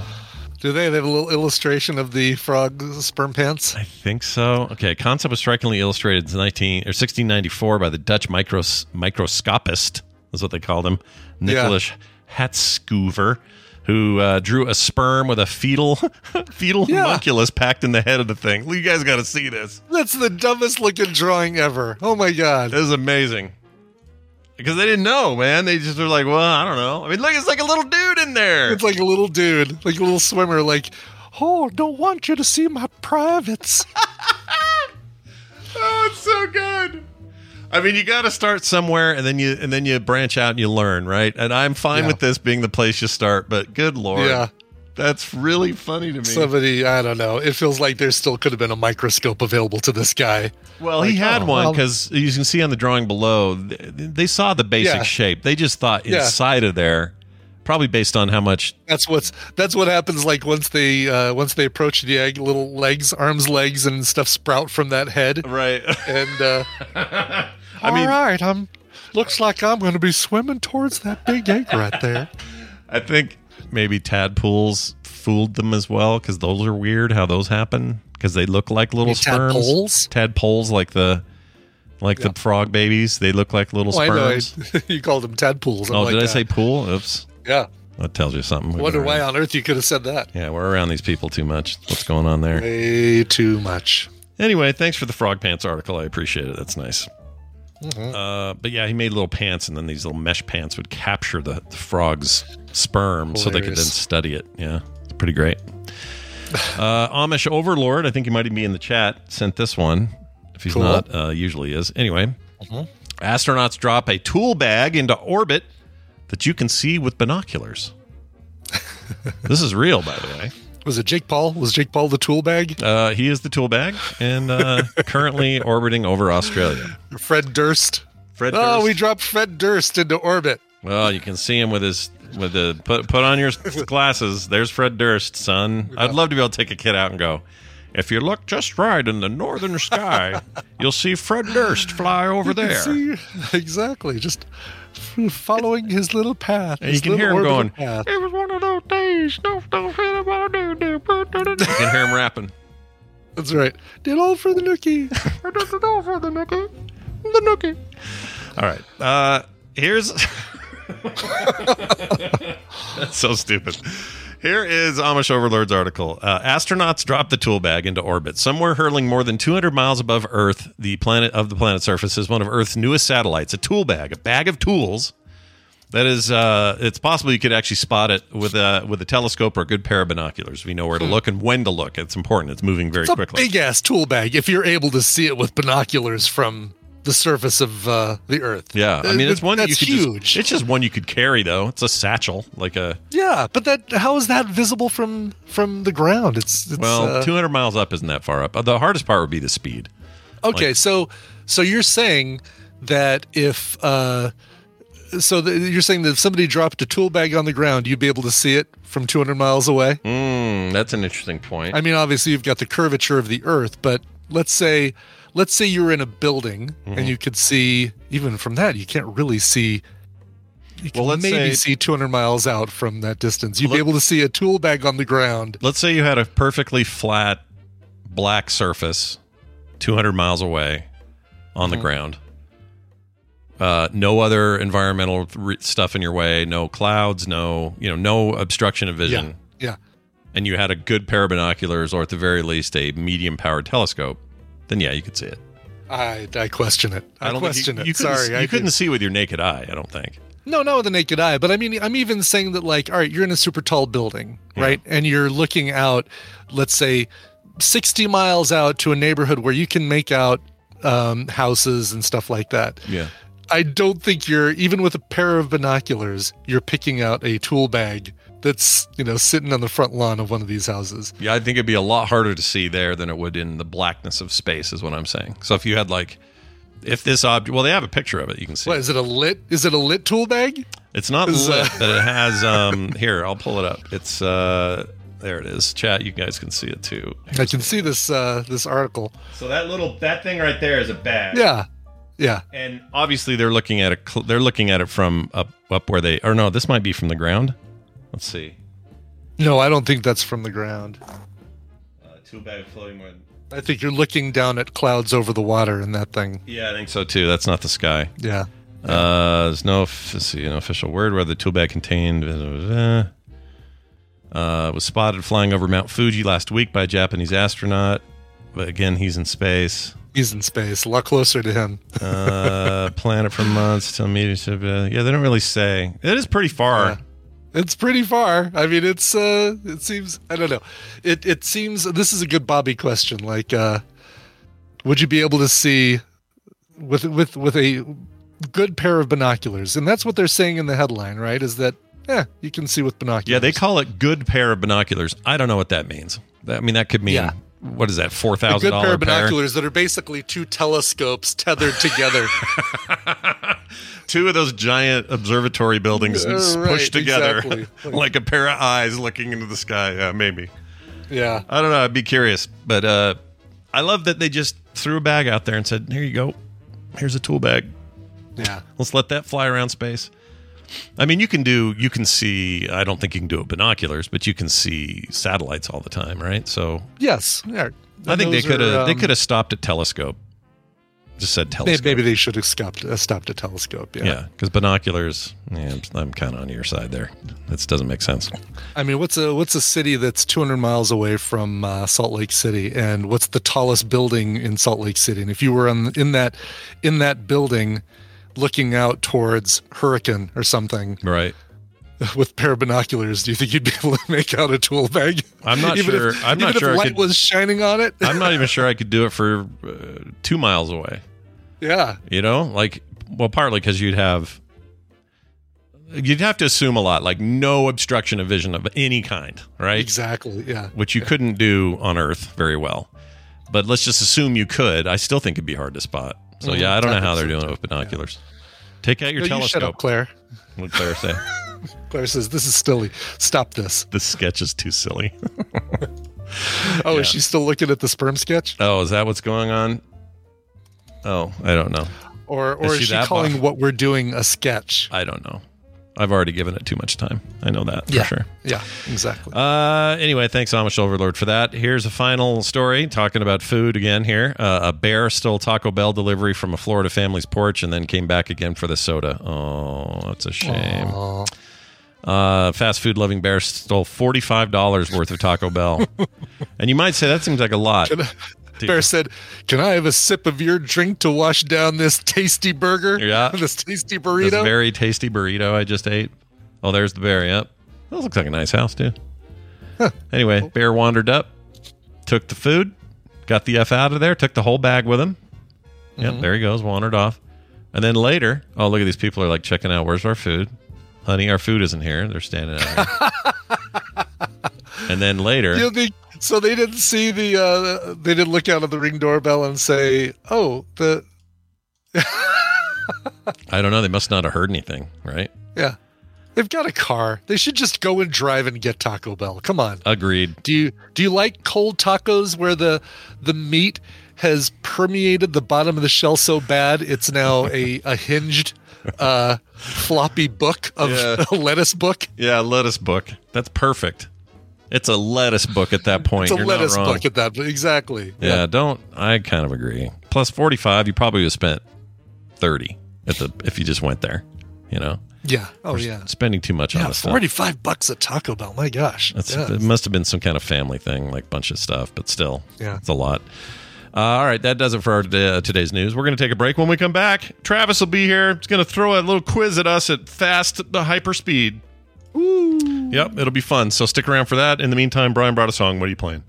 Do they? They have a little illustration of the frog sperm pants. I think so. Okay, concept was strikingly illustrated in 19 or 1694 by the Dutch micros, microscopist. Is what they called him, Nicholas Hartsoeker, who uh, drew a sperm with a fetal fetal Yeah. homunculus packed in the head of the thing. You guys got to see this. That's the dumbest looking drawing ever. Oh my god! This is amazing. Because they didn't know, man. They just were like, well, I don't know. I mean, look, it's like a little dude in there. It's like a little dude, like a little swimmer. Like, oh, don't want you to see my privates. Oh, it's so good. I mean, you got to start somewhere, and then you and then you branch out and you learn, right? And I'm fine Yeah. with this being the place you start, but good lord, Yeah. That's really funny to me. Somebody, I don't know. It feels like there still could have been a microscope available to this guy. well, he had oh, one well- because you can see on the drawing below, they saw the basic Yeah. shape. They just thought Yeah. inside of there, probably based on how much. That's what's that's what happens. Like once they uh, once they approach the egg, little legs, arms, legs, and stuff sprout from that head. Right. And uh, I mean- all right, I'm. Looks like I'm going to be swimming towards that big egg right there. I think maybe tadpoles fooled them as well because those are weird how those happen because they look like little sperms. tadpoles? Tadpoles, like the like the frog babies. They look like little Oh, I know. sperms. You called them tadpoles. I'm oh, like, did I say pool? Oops. Yeah. That tells you something. I wonder why on earth you could have said that. Yeah, we're around these people too much. What's going on there? Way too much. Anyway, thanks for the frog pants article. I appreciate it. That's nice. Mm-hmm. Uh, but yeah, he made little pants, and then these little mesh pants would capture the, the frog's sperm, so they could then study it. Yeah, it's pretty great. Uh, Amish Overlord, I think he might even be in the chat. Sent this one. If he's Cool. not, uh, usually is. Anyway, astronauts drop a tool bag into orbit that you can see with binoculars. this is real, by the way. Was it Jake Paul? Was Jake Paul the tool bag? Uh, he is the tool bag and uh, currently orbiting over Australia. Fred Durst. Fred Oh, we dropped Fred Durst into orbit. Well, you can see him with his with the put put on your glasses. There's Fred Durst, son. I'd love to be able to take a kid out and go. If you look just right in the northern sky, you'll see Fred Durst fly over there. See, exactly. Just following his little path. And you can hear him going, path. It was one of those days. No, don't feel about it. You can hear him rapping. That's right. Did all for the nookie. I did it all for the nookie. The nookie. All right. Uh, here's. That's so stupid. Here is Amish Overlord's article. Uh, astronauts drop the tool bag into orbit. Somewhere hurling more than 200 miles above Earth, the planet of the planet's surface is one of Earth's newest satellites. A tool bag, a bag of tools. That is, uh, it's possible you could actually spot it with a with a telescope or a good pair of binoculars. We know where to look and when to look. It's important. It's moving very It's a quickly. big ass tool bag if you're able to see it with binoculars from the surface of uh, the Earth. Yeah, I mean it's Uh, one that you that's could huge. Just, it's just one you could carry though. It's a satchel, like a yeah, but that how is that visible from from the ground? It's, it's well, uh, 200 miles up isn't that far up. Uh, The hardest part would be the speed. Okay, Like- so so you're saying that if uh, so the, you're saying that if somebody dropped a tool bag on the ground, you'd be able to see it from 200 miles away. Mm, that's an interesting point. I mean, obviously you've got the curvature of the Earth, but let's say let's say you're in a building Mm-hmm. and you could see even from that you can't really see. You Well, let's maybe say- see 200 miles out from that distance. You'd Let- be able to see a tool bag on the ground. Let's say you had a perfectly flat black surface 200 miles away on the Mm-hmm. ground. Uh, no other environmental re- stuff in your way, no clouds, no, you know, no obstruction of vision. Yeah, yeah. And you had a good pair of binoculars or at the very least a medium powered telescope, then yeah, you could see it. I, I question it. I, don't question think it. you, you couldn't, Sorry, you I couldn't do. see with your naked eye, I don't think. No, not with the naked eye, but I mean, I'm even saying that, like, all right, you're in a super tall building, right? And you're looking out, let's say, 60 miles out to a neighborhood where you can make out um, houses and stuff like that. Yeah. I don't think you're, even with a pair of binoculars, you're picking out a tool bag that's, you know, sitting on the front lawn of one of these houses. Yeah, I think it'd be a lot harder to see there than it would in the blackness of space, is what I'm saying. So if you had like, if this object, well, they have a picture of it, you can see. What is it a lit? Is it a lit tool bag? It's not Is, lit, uh, but it has. Um, here, I'll pull it up. It's uh, there. It is. Chat. You guys can see it too. I can see this uh, this article. So that little that thing right there is a bag. Yeah, yeah. And obviously they're looking at it. They're looking at it from up up where they. Or no, this might be from the ground. Let's see. No, I don't think that's from the ground. Uh, tool bag floating. With, I think you're looking down at clouds over the water in that thing. yeah, I think so too. That's not the sky. Yeah. Uh, there's no see, an official word where the tool bag contained. Uh, uh, was spotted flying over Mount Fuji last week by a Japanese astronaut. But again, he's in space. He's in space, a lot closer to him. Uh, planet for months till meters. Uh, yeah, they don't really say. It is pretty far. Yeah. It's pretty far. I mean, it's uh it seems I don't know. It it seems this is a good Bobby question. Like uh would you be able to see with with with a good pair of binoculars? And that's what they're saying in the headline, right? Is that yeah, you can see with binoculars. Yeah, they call it good pair of binoculars. I don't know what that means. That- I mean, that could mean Yeah. What is that? Four thousand. A thousand good pair of binoculars that are basically two telescopes tethered together. Two of those giant observatory buildings Uh, s- right, pushed together exactly. like a pair of eyes looking into the sky. Yeah, maybe. yeah. I don't know. I'd be curious, but uh, I love that they just threw a bag out there and said, "Here you go. Here's a tool bag. Yeah. Let's let that fly around space." I mean, you can do. You can see. I don't think you can do it with binoculars, but you can see satellites all the time, right? So Yes. Yeah. I think they could have. are, they um, could have stopped at telescope. Just said telescope. maybe they should have stopped, uh, stopped a telescope. Yeah. Yeah, because binoculars. Yeah, I'm, I'm kind of on your side there. That doesn't make sense. I mean, what's a what's a city that's 200 miles away from uh, Salt Lake City, and what's the tallest building in Salt Lake City? And if you were on, in that in that building, looking out towards Hurricane or something Right. with a pair of binoculars, do you think you'd be able to make out a tool bag? I'm not even sure- If, I'm not sure If light could- was shining on it. I'm not even sure I could do it for uh, two miles away. yeah. You know, like well, partly because you'd have you'd have to assume a lot, like no obstruction of vision of any kind, right? Exactly. Yeah. Which you couldn't do on Earth very well. But let's just assume you could. I still think it'd be hard to spot. So yeah, I don't know how they're doing it with binoculars. Take out your No, you shut telescope. up, Claire. What Claire say? Claire says this is silly. Stop this. the sketch is too silly. Oh, Yeah. is she still looking at the sperm sketch? Oh, is that what's going on? Oh, I don't know. Or or Is is, she she, calling buff? what we're doing a sketch? I don't know. I've already given it too much time. I know that for sure. Yeah, exactly. Uh, anyway, thanks, Amish Overlord, for that. Here's a final story talking about food again here. Uh, a bear stole Taco Bell delivery from a Florida family's porch and then came back again for the soda. Oh, that's a shame. Aw. Uh, fast food loving bear stole $45 worth of Taco Bell. and you might say that seems like a lot. Dude. Bear said, "Can I have a sip of your drink to wash down this tasty burger? Yeah. this tasty burrito, This burrito." very tasty burrito I just ate. Oh, there's the bear. Yep. That looks like a nice house, too. Anyway, bear wandered up, took the food, got the F out of there, took the whole bag with him. Yep, Mm-hmm. there he goes, wandered off. And then later, oh, look at these people are like checking out, where's our food? Honey, our food isn't here. They're standing out here. and then later, You know, they- so they didn't see the. Uh, they didn't look out of the ring doorbell and say, "Oh, the I don't know, they must not have heard anything, right? yeah." They've got a car. They should just go and drive and get Taco Bell. Come on. Agreed. Do you do you like cold tacos where the the meat has permeated the bottom of the shell so bad it's now a, a hinged uh, floppy book of Yeah. a lettuce book? Yeah, lettuce book. That's perfect. It's a lettuce book at that point. It's a You're lettuce book at that. Exactly. Yeah, don't. I kind of agree. Plus forty five, you probably would have spent thirty at the if you just went there. You know, Yeah. Oh We're yeah. spending too much on Yeah. this stuff. Forty five bucks at Taco Bell. My gosh. That's, yeah. It must have been some kind of family thing, like bunch of stuff, but still, Yeah. it's a lot. Uh, all right, that does it for our, uh, today's news. We're going to take a break. When we come back, Travis will be here. He's going to throw a little quiz at us at fast the hyper speed. Ooh. Yep, it'll be fun. So stick around for that. In the meantime, Brian brought a song. What are you playing?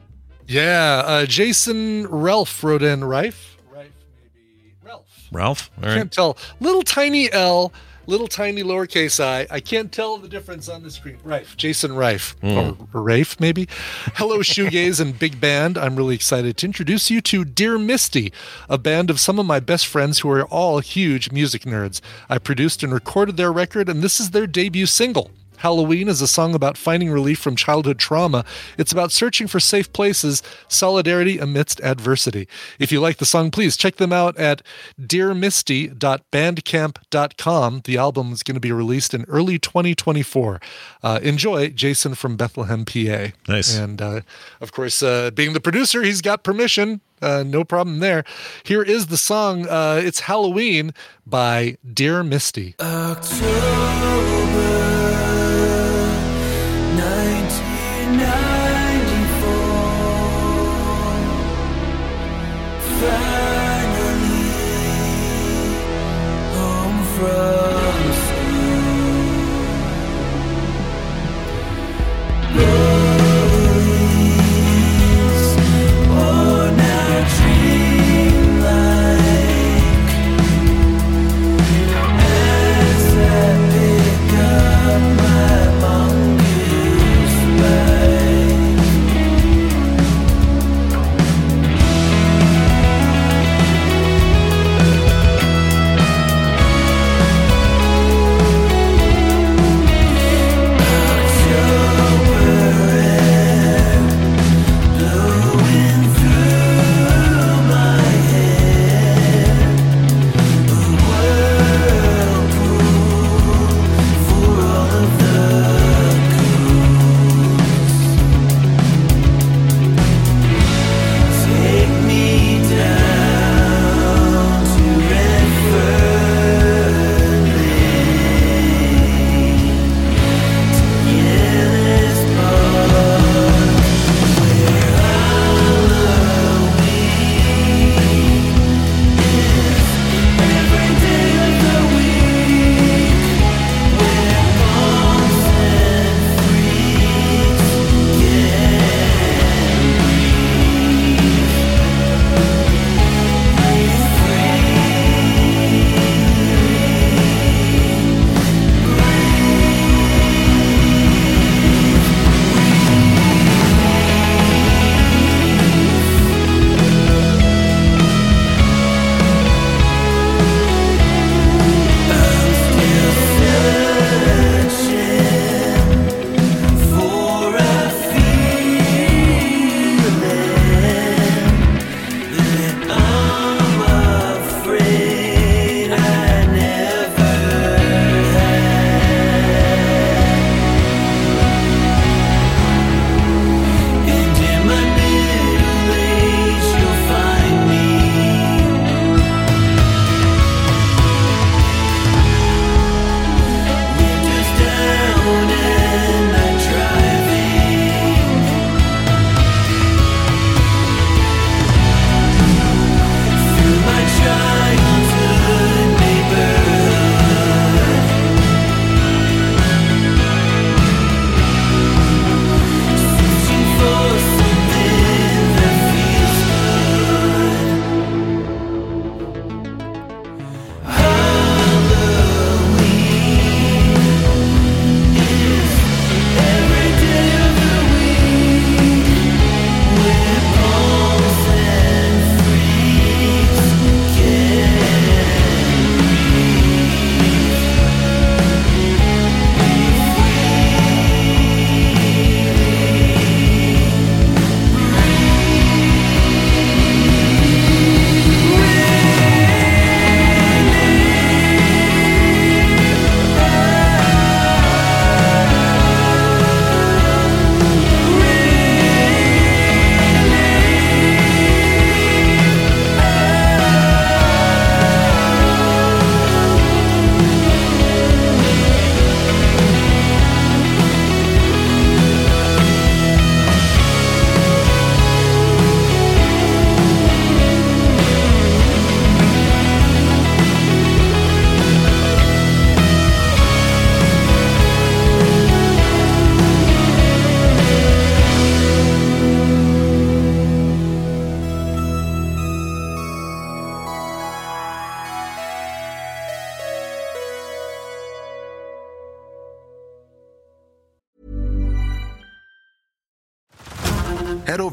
Yeah, uh, Jason Ralph wrote in Rife. Rife, maybe Ralph. Ralph. All I can't tell. Little tiny L, little tiny lowercase i. I can't tell the difference on the screen. Rife, Jason Rife, or Rafe maybe. Hello, shoegaze and big band. I'm really excited to introduce you to Dear Misty, a band of some of my best friends who are all huge music nerds. I produced and recorded their record, and this is their debut single. Halloween is a song about finding relief from childhood trauma. It's about searching for safe places, solidarity amidst adversity. If you like the song, please check them out at dearmisty.bandcamp.com. The album is going to be released in early 2024. Uh, enjoy, Jason from Bethlehem, PA. Nice. And uh, of course, uh, being the producer, he's got permission. Uh, no problem there. Here is the song. Uh, it's Halloween by Dear Misty. As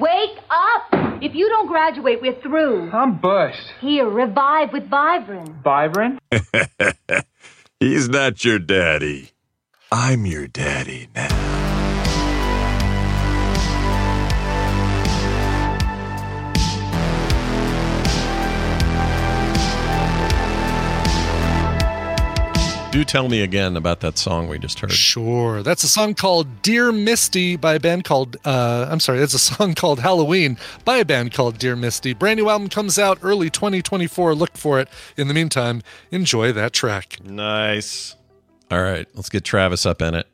Wake up! If you don't graduate, we're through. I'm bust. Here, revive with Vibrin. Byron? He's not your daddy. I'm your daddy now. Do tell me again about that song we just heard. Sure. That's a song called Dear Misty by a band called, uh, I'm sorry, that's a song called Halloween by a band called Dear Misty. Brand new album comes out early 2024. Look for it. In the meantime, enjoy that track. Nice. All right, let's get Travis up in it.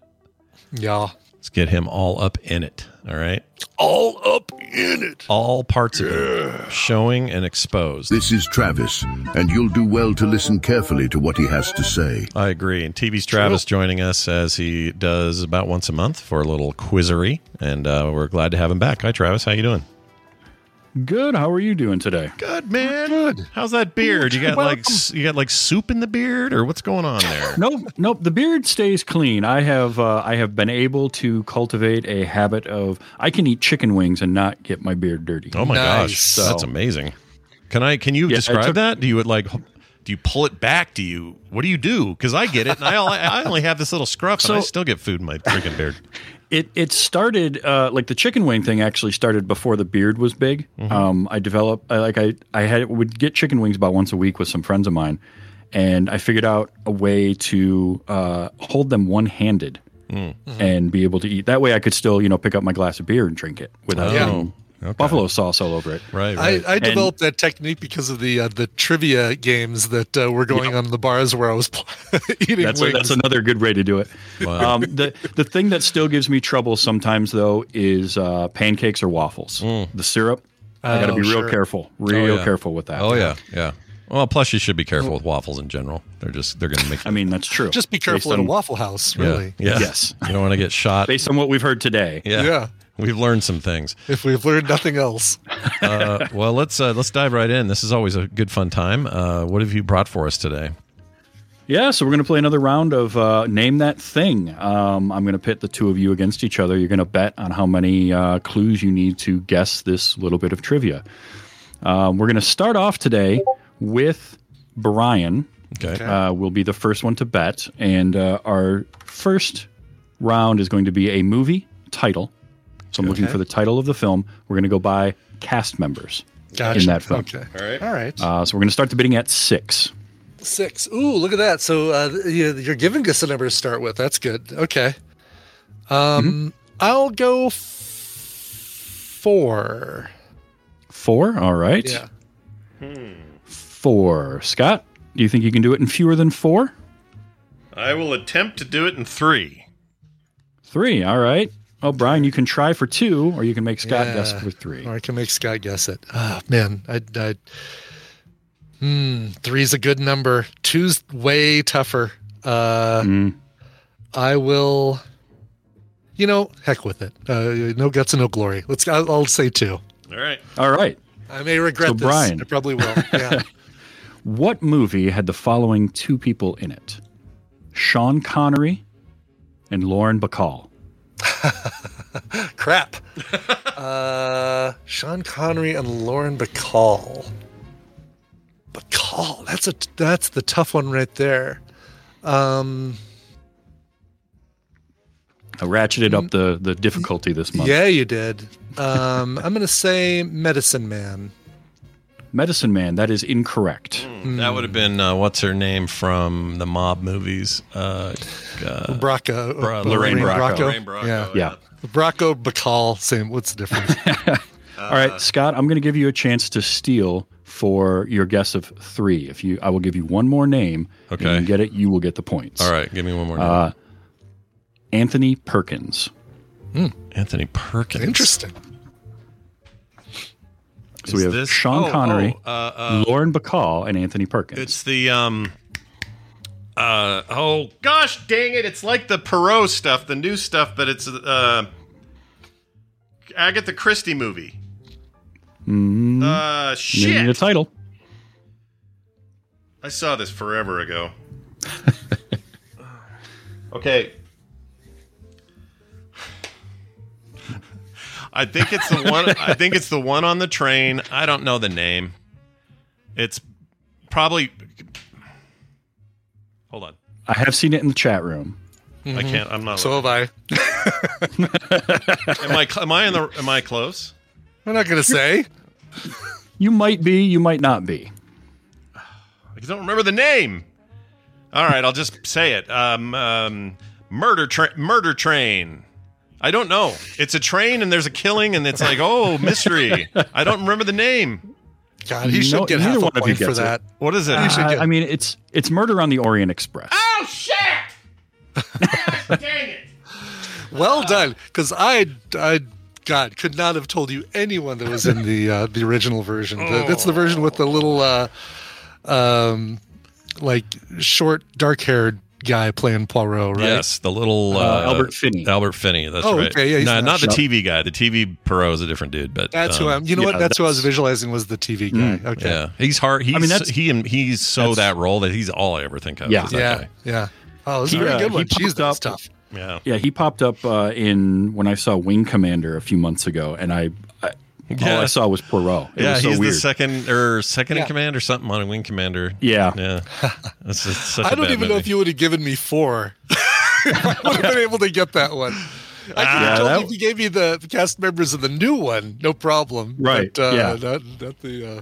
Yeah. Let's get him all up in it. All right. All up in it. All parts of it showing and exposed. This is Travis, and you'll do well to listen carefully to what he has to say. I agree. And TV's Travis joining us as he does about once a month for a little quizzery, and uh, we're glad to have him back. Hi, Travis. How you doing? Good. How are you doing today? Good, man. Good. How's that beard? You got like you got like soup in the beard, or what's going on there? Nope, nope. The beard stays clean. I have uh, I have been able to cultivate a habit of I can eat chicken wings and not get my beard dirty. Oh my gosh, that's amazing. Can I? Can you Yeah, describe took- that? Do you like? Do you pull it back? Do you? What do you do? Because I get it, and I I only have this little scruff, and I still get food in my freaking beard. It it started uh, like the chicken wing thing actually started before the beard was big. Mm-hmm. Um, I developed I, like I I had would get chicken wings about once a week with some friends of mine, and I figured out a way to uh, hold them one handed Mm. and be able to eat. That way, I could still you know pick up my glass of beer and drink it without Yeah. Getting buffalo sauce all over it. Right. I, I And- developed that technique because of the uh, the trivia games that uh, were going on in the bars where I was eating that's, a, that's another good way to do it. Wow. Um, the the thing that still gives me trouble sometimes though is uh, pancakes or waffles. The syrup, I got to Oh, be real sure. careful, Oh, real yeah. careful with that. Oh yeah, yeah. Well, plus you should be careful with waffles in general. They're just they're going to make. I mean that's true. Just be careful Based in a Waffle House, Yeah, really. Yeah. Yes. You don't want to get shot. Based on what we've heard today. Yeah. Yeah. We've learned some things. If we've learned nothing else. Uh, well, let's uh, let's dive right in. This is always a good fun time. Uh, what have you brought for us today? Yeah, so we're going to play another round of uh, Name That Thing. Um, I'm going to pit the two of you against each other. You're going to bet on how many uh, clues you need to guess this little bit of trivia. Um, we're going to start off today with Brian. Okay. Uh, will be the first one to bet. And uh, our first round is going to be a movie title. So I'm looking for the title of the film. We're going to go by cast members Gotcha. in that film. Okay. All right. All right. Uh, so we're going to start the bidding at six. Six. Ooh, look at that. So uh, you- you're giving us a number to start with. That's good. Okay. Um, I'll go f- four. Four. All right. Yeah. Four. Scott, do you think you can do it in fewer than four? I will attempt to do it in three. Three. All right. Oh, Brian, you can try for two, or you can make Scott guess for three. Or I can make Scott guess it. Ah, man, I, I, hmm, three's a good number. Two's way tougher. Uh, Mm. I will. You know, heck with it. Uh, no guts and no glory. Let's. I'll, I'll say two. All right. All right. I may regret So, this. Brian. I probably will. Yeah. What movie had the following two people in it? Sean Connery and Lauren Bacall. Crap. uh, Sean Connery and Lauren Bacall. Bacall. That's a. That's the tough one right there. Um. I ratcheted up the, the difficulty this month. Yeah, you did. Um, I'm going to say Medicine Man. Medicine Man, that is incorrect. That would have been uh, what's her name from the mob movies? Uh, uh, Bracco. Bra- Lorraine Bracco. Lorraine Bracco. Yeah. Yeah. Bracco Bacall. Same. What's the difference? All right, Scott, I'm going to give you a chance to steal for your guess of three. If you, I will give you one more name. If Okay. you get it, you will get the points. All right, give me one more. Name. Uh, Anthony Perkins. Anthony Perkins. Interesting. So we have this- Sean oh, Connery, oh, uh, uh, Lauren Bacall, and Anthony Perkins. It's the um uh oh gosh dang it, it's like the Poirot stuff, the new stuff, but it's uh Agatha Christie movie. Mm, Uh maybe the title. I saw this forever ago. okay. I think it's the one I think it's the one on the train. I don't know the name. It's probably Hold on. I have seen it in the chat room. I can't I'm not So have I. Am I am I in the am I close? I'm not going to say. You might be, you might not be. I don't remember the name. All right, I'll just say it. Um, um, murder train. Murder train. I don't know. It's a train and there's a killing and it's like oh mystery. I don't remember the name. God, he should No- get half a of you point for gets it. that. What is it? Uh, get- I mean, it's it's Murder on the Orient Express. oh shit! Dang it! Well done, because I, I, God, could not have told you anyone that was in the uh, the original version. The- That's the version with the little, uh, um, like short, dark haired guy playing Poirot, right? Yes, the little uh, Uh, Albert Finney. Albert Finney. That's Oh, right. okay, yeah, he's no, not not the TV guy. The TV Poirot is a different dude. But That's who um, I'm. You know yeah, what? That's, who I was visualizing was the TV guy. okay. Yeah, he's hard. He's, I mean, that's- he he's so that's- that role that he's all I ever think of. Yeah. is that Yeah. guy. Yeah. Oh, this is a very uh, good he one. Jeez, that's up- tough. yeah. Yeah, he popped up uh, in when I saw Wing Commander a few months ago, and I, I Yeah. all I saw was Poirot. It yeah, was so he's weird. the second or second Yeah. in command or something on a wing commander. yeah. Yeah, that's just such a I don't bad even know if you would have given me four. I would have been able to get that one. I could Yeah, have told that- you if you gave me the cast members of the new one, no problem. Right, But, uh, yeah. Not, not the. Uh,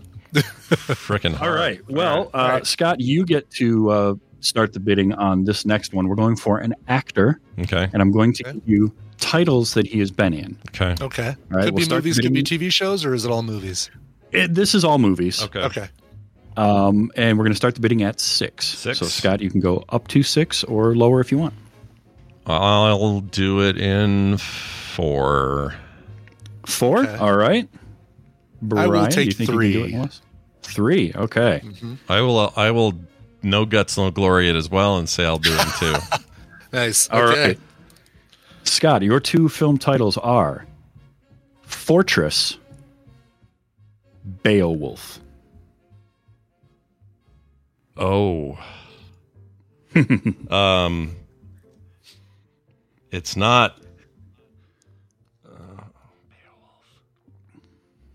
freaking. All right. Well, uh, Scott, you get to uh, start the bidding on this next one. We're going for an actor, Okay. and I'm going to Okay. give you titles that he has been in. Okay. okay. All right, could we'll be movies, could be. TV shows, or is it all movies? It, this is all movies. Okay. Okay. Um, and we're going to start the bidding at six. Six. So, Scott, you can go up to six or lower if you want. I'll do it in four. Four. Okay. All right. Brian, will do you take think you can do three. it less? Three. Okay. I will. uh, I will. No guts, no glory it as well, and say I'll do it in two. Nice. All okay. right. Scott, your two film titles are Fortress, Beowulf. oh. um. It's not. Uh,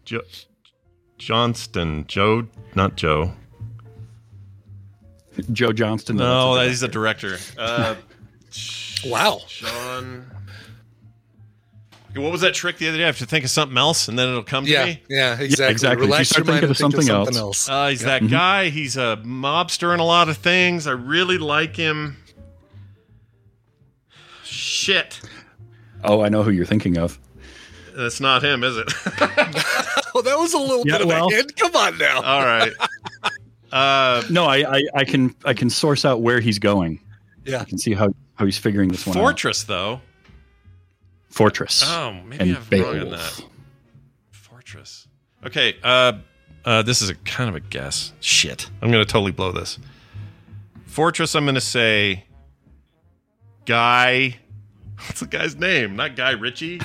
Jo- Johnston, Joe, not Joe. Joe Johnston. No, that's a he's the director. Uh, Wow. Sean. Okay, What was that trick the other day? I have to think of something else, and then it'll come to Yeah. me. Yeah. Exactly. exactly. If you Relax start your mind thinking and of think something something else. else. Uh, he's that guy. He's a mobster in a lot of things. I really like him. Shit. Oh, I know who you're thinking of. That's not him, is it? Oh, that was a little Yeah, bit of well- a hint. Come on now. All right. Uh, No, I, I, I can I can source out where he's going. Yeah. I can see how, how he's figuring this one out. Fortress, though. Fortress. Oh, maybe and I'm wrong on Beowulf. that. Fortress. Okay. Uh, uh, this is a kind of a guess. Shit. I'm going to totally blow this. Fortress. I'm going to say. Guy. What's the guy's name? Not Guy Ritchie.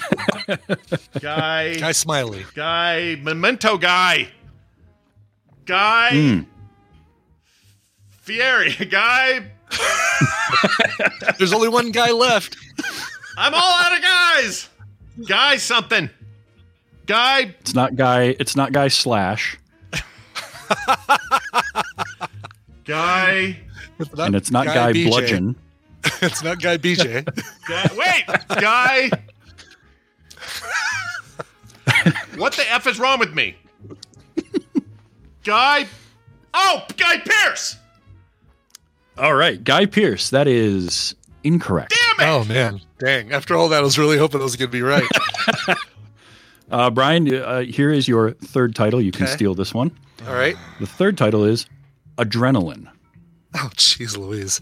guy. Guy Smiley. Guy. Memento guy. Guy. Mm. Fieri. Guy. There's only one guy left. I'm all out of guys. Guy something. Guy. It's not guy. It's not guy slash, Guy. and it's not guy, BJ. bludgeon. it's not Guy BJ. Guy, wait, guy. what the f is wrong with me? Guy. Oh, Guy Pearce. All right, Guy Pearce. That is incorrect. Oh man, dang! After all that, I was really hoping it was going to be right. Uh, Brian, uh, here is your third title. You can Okay. steal this one. all right. The third title is Adrenaline. Oh, jeez, Louise.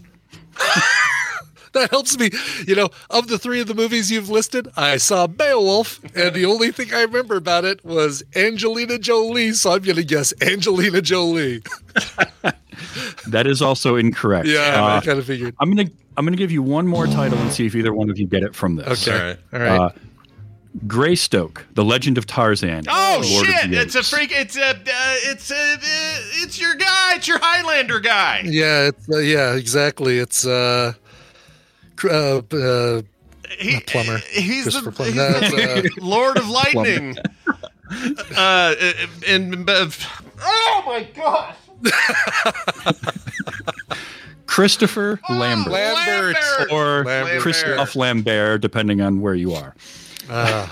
that helps me. You know, of the three of the movies you've listed, I saw Beowulf, and the only thing I remember about it was Angelina Jolie. So I'm going to guess Angelina Jolie. That is also incorrect. Yeah, Uh, I kind of figured. I'm gonna I'm gonna give you one more title and see if either one of you get it from this. Okay. All right. All right. Uh, Greystoke, The Legend of Tarzan. Oh Lord of shit! It's a freak. It's a. Uh, it's a. Uh, it's your guy. It's your Highlander guy. Yeah, it's, uh, yeah, exactly. It's uh, cr- uh, uh not plumber. He's Christopher the, Plummer. he's No, the uh, Lord of Lightning. uh, and uh, oh my god! Christopher Lambert. Lambert. Or Lambert. Christophe Lambert, depending on where you are. Uh,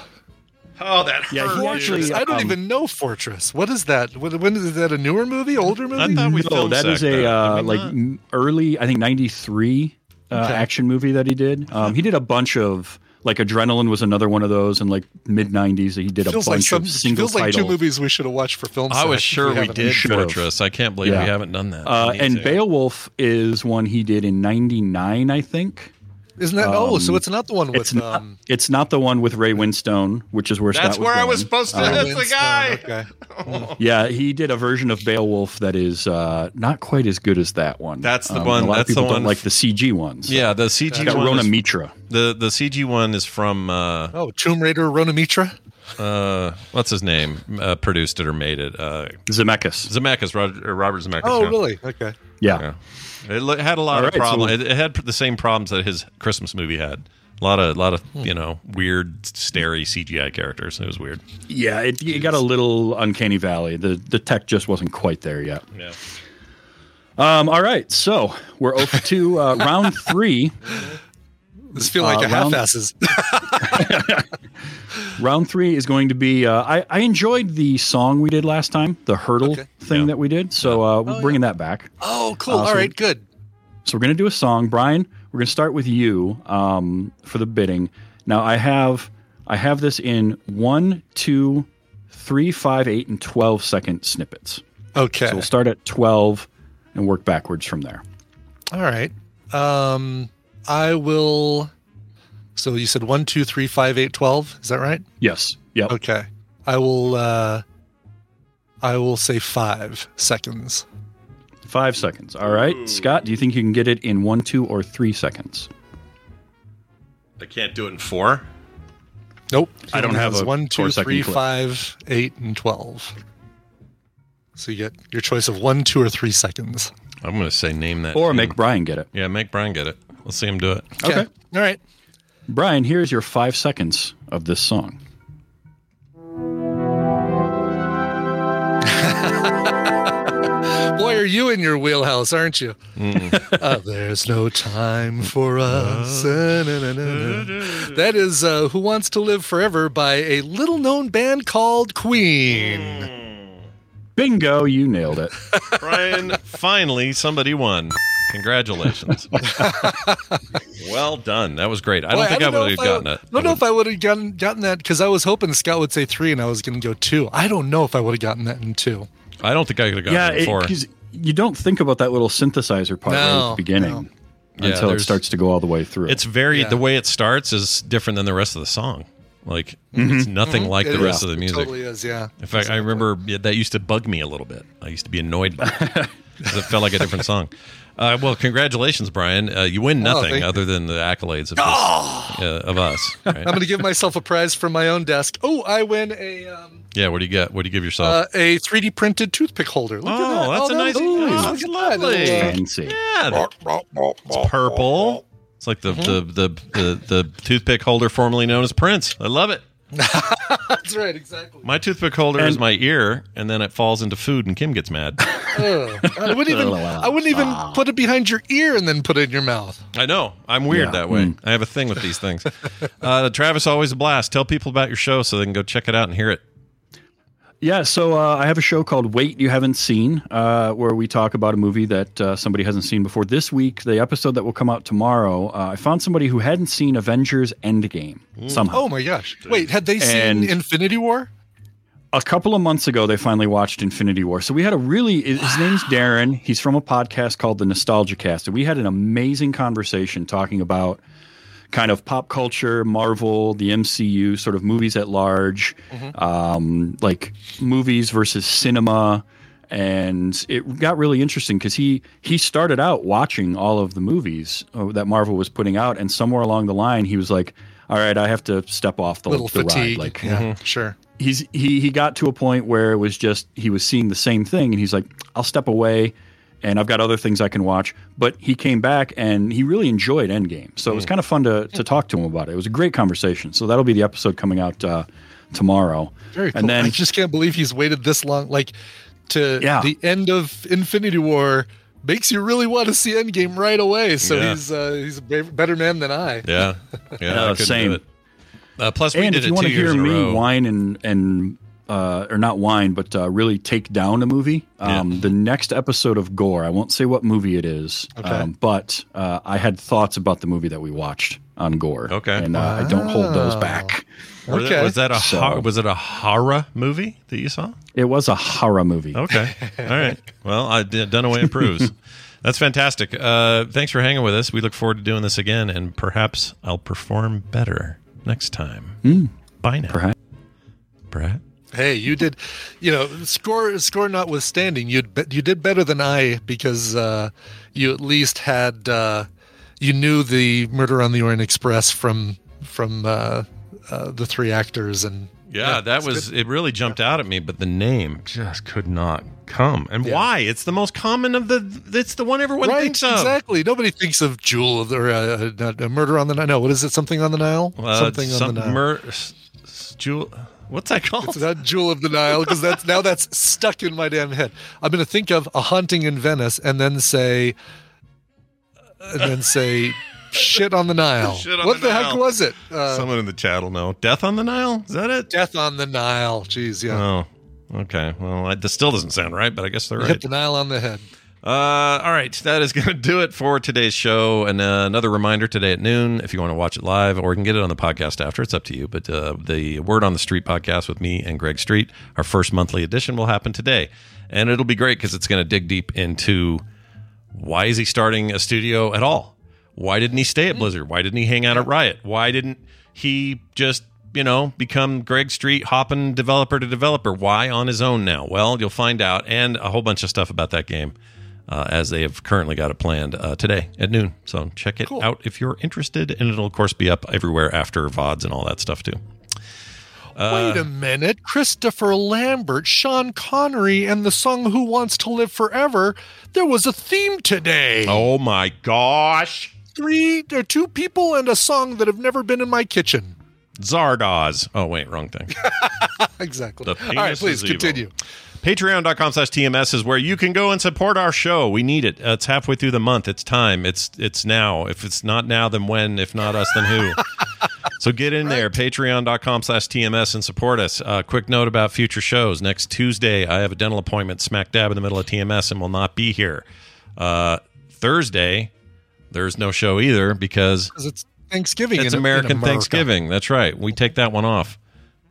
Oh, that Yeah, hurt. he actually. I don't um, even know Fortress. What is that? When, when is that a newer movie? Older movie? I thought we no, filmed that is a uh, like not? early, I think '93 uh, Okay. action movie that he did. Um, he did a bunch of like Adrenaline was another one of those, in like mid '90s. He did a feels like bunch some of single feels like two movies we should have watched for film. I was sack. sure we, haven't. did. Fortress. I can't believe Yeah. we haven't done that. Uh, and to. Beowulf is one he did in '99, I think. Isn't that? oh, so Um, it's not the one with. It's not. um, It's not the one with Ray Winstone, which is where That's Scott where I was supposed to. Um, that's the guy. Okay. Yeah, he did a version of Beowulf that is uh, not quite as good as that one. That's the Um, one- A lot that's of the people don't one- like the CG ones. Yeah, the CG It's got one. Rhona is- Mitra. the the CG one is from uh, Oh, Tomb Raider, Rhona Mitra. uh, what's his name? Uh, produced it or made it? Uh, Zemeckis. Zemeckis, Roger, or Robert Zemeckis. Oh, yeah. really? Okay. Yeah. Yeah. It had a lot All of right, problems. so- it, it had the same problems that his Christmas movie had. A lot of, a lot of, Hmm. you know, weird, starey CGI characters. It was weird. Yeah, it, it got a little uncanny valley. The the tech just wasn't quite there yet. Yeah. Um, all right, so we're over to uh, round three. This feel like Uh, a round- half-asses. Round three is going to be. Uh, I I enjoyed the song we did last time, the hurdle Okay. thing Yeah. that we did. So uh, we're bringing that back. Oh, cool. Uh, All so- right, good. So we're going to do a song, Brian. We're going to start with you um, for the bidding. Now I have I have this in one, two, three, five, eight, and twelve second snippets. Okay. So we'll start at twelve and work backwards from there. All right. Um, I will. So you said one, two, three, five, eight, twelve. Is that right? Yes. Yep. Okay. I will. uh I will say five seconds. Five seconds. All right, Scott. Do you think you can get it in one, two, or three seconds? I can't do it in four. Nope. I don't have has a one, two, four-second clip. five, eight, and twelve. So you get your choice of one, two, or three seconds. I'm going to say name that. Or tune. make Brian get it. Yeah, make Brian get it. Let's see him do it. Okay. All right. Brian, here's your five seconds of this song. Boy, are you in your wheelhouse, aren't you? Mm. Uh, there's no time for us. Uh, na, na, na, na. That is uh, Who Wants to Live Forever by a little known band called Queen. Bingo, you nailed it. Brian, finally, somebody won. Congratulations. well done. That was great. I don't Boy, think I, don't know would have gotten I, it. I don't know if I would have gotten, gotten that because I was hoping Scott would say three and I was going to go two. I don't know if I would have gotten that in two. I don't think I could have gotten yeah, it before. because you don't think about that little synthesizer part right at the beginning no. Yeah, until it starts to go all the way through. It's very Yeah. the way it starts is different than the rest of the song. Like it's nothing like the Mm-hmm. It rest is. of the music. It music. totally is, yeah. In fact, I remember yeah, that used to bug me a little bit. I used to be annoyed by it 'Cause it felt like a different song. Uh, well, congratulations, Brian. Uh, you win Oh, nothing you. other than the accolades of, this, uh, of us. right? I'm going to give myself a prize from my own desk. Oh, I win a um, yeah. What do you get? What do you give yourself? uh, a 3D printed toothpick holder. Look at Oh, that. that's a that- nice- ooh, oh, look that's at that. lovely. Fancy. yeah, that- it's purple. It's like the, the, the, the, the toothpick holder formerly known as Prince. I love it. That's right, exactly. My toothpick holder is my ear, and then it falls into food, and Kim gets mad. Ugh. I wouldn't even. I wouldn't even put it behind your ear and then put it in your mouth. I know. I'm weird Yeah. that way. Mm. I have a thing with these things. Uh, Travis, always a blast. Tell people about your show so they can go check it out and hear it. Yeah, so uh, I have a show called Wait You Haven't Seen, uh, where we talk about a movie that uh, somebody hasn't seen before. This week, the episode that will come out tomorrow, uh, I found somebody who hadn't seen Avengers Endgame somehow. Oh my gosh! Wait, had they seen Infinity War? a couple of months ago, they finally watched Infinity War. So we had a really, his name's Darren. He's from a podcast called the Nostalgia Cast. And we had an amazing conversation talking about kind of pop culture, Marvel, the MCU, sort of movies at large, um, like movies versus cinema. And it got really interesting because he he started out watching all of the movies uh, that Marvel was putting out, and somewhere along the line, he was like, "All right, I have to step off the, Little the ride." fatigue. Like, yeah, sure. he's he he got to a point where it was just he was seeing the same thing and he's like I'll step away and I've got other things I can watch but he came back and he really enjoyed Endgame so it was kind of fun to to talk to him about it it was a great conversation so that'll be the episode coming out uh, tomorrow Very cool. and then I just can't believe he's waited this long. Like to Yeah. the end of Infinity War makes you really want to see Endgame right away. So Yeah. he's uh, he's a better man than I. Yeah, yeah, Uh, I same. do it. Uh, plus, we and did if you it want to hear years in a me whine and and uh, or not whine, but uh, really take down a movie. Um, The next episode of Gore, I won't say what movie it is, Okay. um, but uh, I had thoughts about the movie that we watched on Gore. Okay. and uh, I don't hold those back. Were that- Okay. was that a So- hor- was it a horror movie that you saw? It was a horror movie. Okay, all right. Well, I did Dunaway approves. That's fantastic. Uh, thanks for hanging with us. We look forward to doing this again, and perhaps I'll perform better next time. Bye now, Perhaps. Brad. Hey, you did, you know, score score notwithstanding, you you did better than I because uh, you at least had uh, you knew the Murder on the Orient Express from from uh, uh, the three actors and Yeah, that was good. it. Really jumped out at me, but the name just could not come. And Yeah. why? It's the most common of the. It's the one everyone right thinks of. exactly. Nobody thinks of Jewel of the or, uh, uh, Murder on the Nile. No, what is it? Something on the Nile? Uh, something on some the Nile. mur- Jewel. What's that called? It's not Jewel of the Nile because that's now that's stuck in my damn head. I'm going to think of a haunting in Venice and then say, and then say, shit on the Nile. Shit on what the the, Nile. heck was it? Uh, Someone in the chat will know. Death on the Nile. Is that it? Death on the Nile. Jeez, yeah. Oh, okay. Well, I, this still doesn't sound right, but I guess they're You right. Hit the Nile on the head. Uh, all right, that is going to do it for today's show. And uh, another reminder today at noon, if you want to watch it live, or you can get it on the podcast after. It's up to you. But uh, the Word on the Street podcast with me and Greg Street, our first monthly edition, will happen today, and it'll be great because it's going to dig deep into why is he starting a studio at all? Why didn't he stay at Blizzard? Why didn't he hang out at Riot? Why didn't he just you know become Greg Street hopping developer to developer? Why on his own now? Well, you'll find out, and a whole bunch of stuff about that game uh, as they have currently got it planned uh, today at noon. So check it out if you're interested, and it'll of course be up everywhere after VODs and all that stuff too. Wait a minute. Christopher Lambert, Sean Connery, and the song Who Wants to Live Forever. There was a theme today. Oh my gosh! Three or two people and a song that have never been in my kitchen. Zardoz. Oh wait, wrong thing. exactly. All right, please is evil. Patreon.com slash TMS is where you can go and support our show. We need it. Uh, it's halfway through the month. It's time. It's it's now. If it's not now, then when? If not us, then who? so get in there, patreon.com slash TMS and support us. Uh, quick note about future shows. Next Tuesday, I have a dental appointment smack dab in the middle of TMS and will not be here. Uh, Thursday, there's no show either because it's Thanksgiving. it's in- in American America. Thanksgiving. That's right. We take that one off.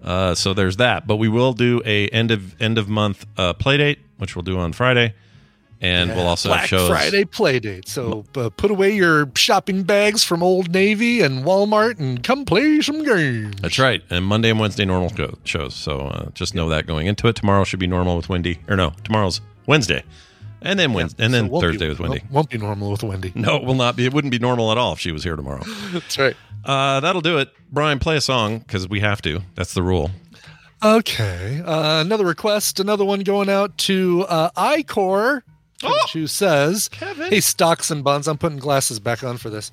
Uh, so there's that. But we will do a end of end of month uh, play date, which we'll do on Friday, and we'll also Black have shows. Friday play date. So uh, put away your shopping bags from Old Navy and Walmart and come play some games. That's right. And Monday and Wednesday normal shows. So uh, just know that going into it. Tomorrow should be normal with Wendy. Or no, tomorrow's Wednesday, and then Wednesday, and then it won't be- Thursday with Wendy. Won't, be normal with Wendy. No, it will not be. It wouldn't be normal at all if she was here tomorrow. That's right. Uh, that'll do it. Brian, play a song because we have to. That's the rule. Okay. Uh, another request, another one going out to uh, iCore, Oh! who says, "Hey, stocks and bonds. I'm putting glasses back on for this.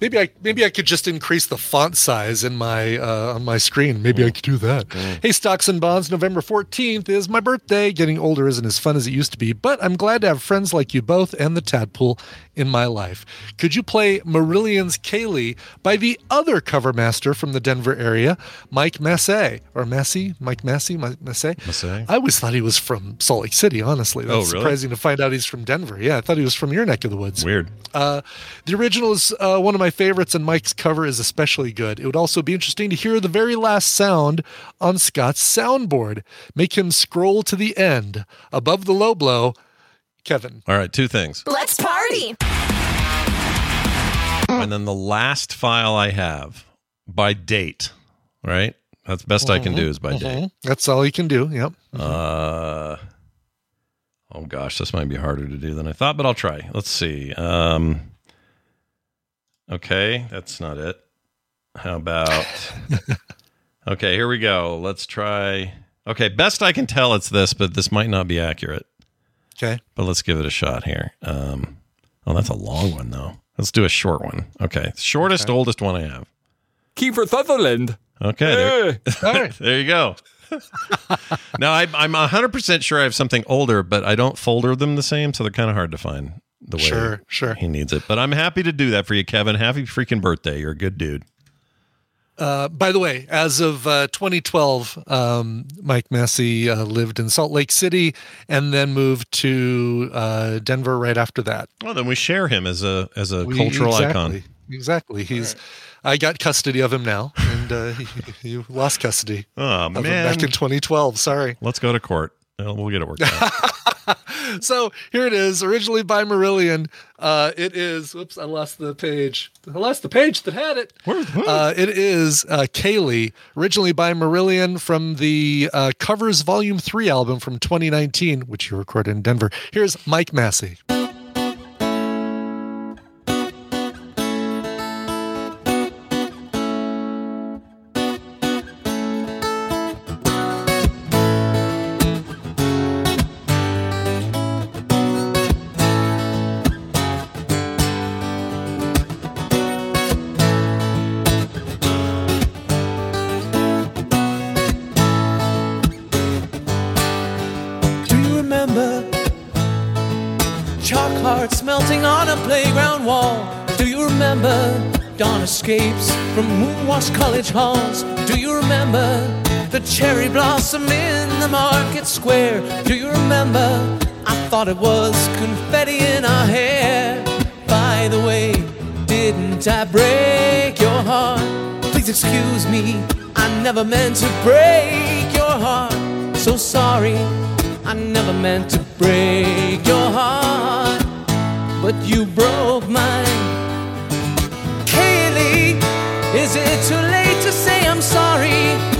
Maybe I maybe I could just increase the font size in my uh, on my screen. Maybe I could do that. Hey, stocks and bonds. November 14th is my birthday. Getting older isn't as fun as it used to be, but I'm glad to have friends like you both and the Tadpool in my life. Could you play Marillion's Kayleigh by the other cover master from the Denver area, Mike Massey or Massey, Mike Massey, Mi- Massey? Massey? I always thought he was from Salt Lake City. Honestly, Oh, that's really? surprising to find out he's from Denver. Yeah, I thought he was from your neck of the woods. Weird. Uh, the original is uh, one of my my favorites, and Mike's cover is especially good. It would also be interesting to hear the very last sound on Scott's soundboard. Make him scroll to the end above the low blow. Kevin. All right, two things. Let's party. And then the last file I have by date, right? That's the best I can do is by date. Mhm. That's all you can do. Yep. Uh, oh gosh, this might be harder to do than I thought, but I'll try. Let's see. Um, okay, that's not it. How about? okay, here we go. Let's try. Okay, best I can tell, it's this, but this might not be accurate. Okay. But let's give it a shot here. Um, oh, that's a long one though. Let's do a short one. Okay, shortest, oldest one I have. Kiefer Sutherland. Okay, there, Hey. All right. there you go. now I, I'm 100% sure I have something older, but I don't folder them the same, so they're kind of hard to find the way Sure, sure. he needs it. But I'm happy to do that for you, Kevin. Happy freaking birthday. You're a good dude. Uh, by the way, as of uh, 2012, um, Mike Massey uh, lived in Salt Lake City and then moved to uh, Denver right after that. Well, then we share him as a as a We- cultural exactly, icon. Exactly. He's. I got custody of him now, and uh, you lost custody Oh of him man, back in 2012. Sorry. let's go to court. Well, We'll get it worked out. So here it is, originally by Marillion. Uh, it is. Whoops, I lost the page. I lost the page that had it. Uh, it is uh, Kayleigh, originally by Marillion from the uh, Covers Volume 3 album from 2019, which you recorded in Denver. Here's Mike Massey. Moonwashed college halls? Do you remember the cherry blossom in the market square? Do you remember? I thought it was confetti in our hair. By the way, didn't I break your heart? Please excuse me, I never meant to break your heart. So sorry, I never meant to break your heart, but you broke mine. Is it too late to say I'm sorry?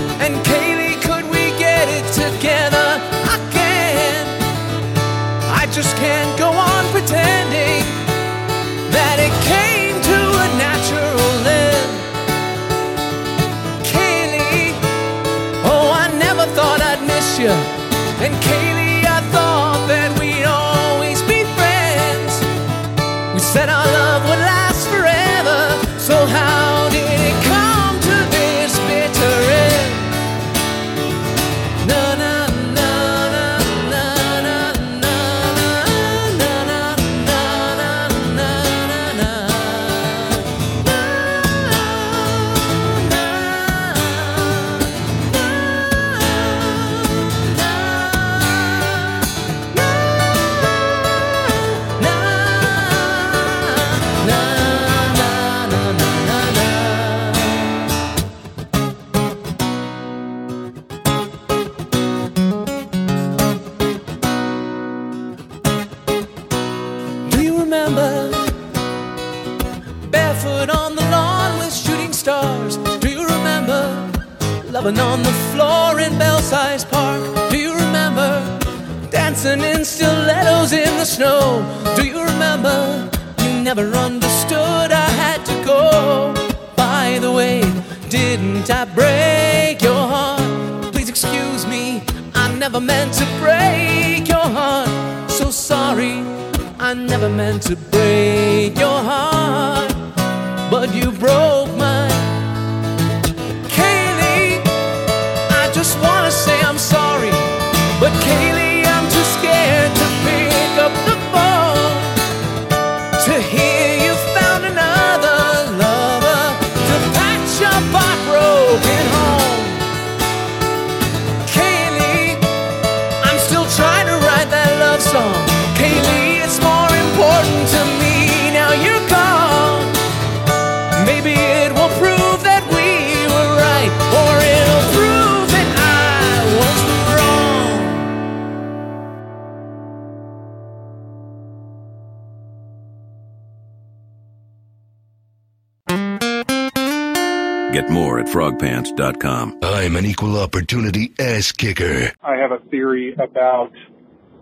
frogpants.com. I'm an equal opportunity ass kicker. I have a theory about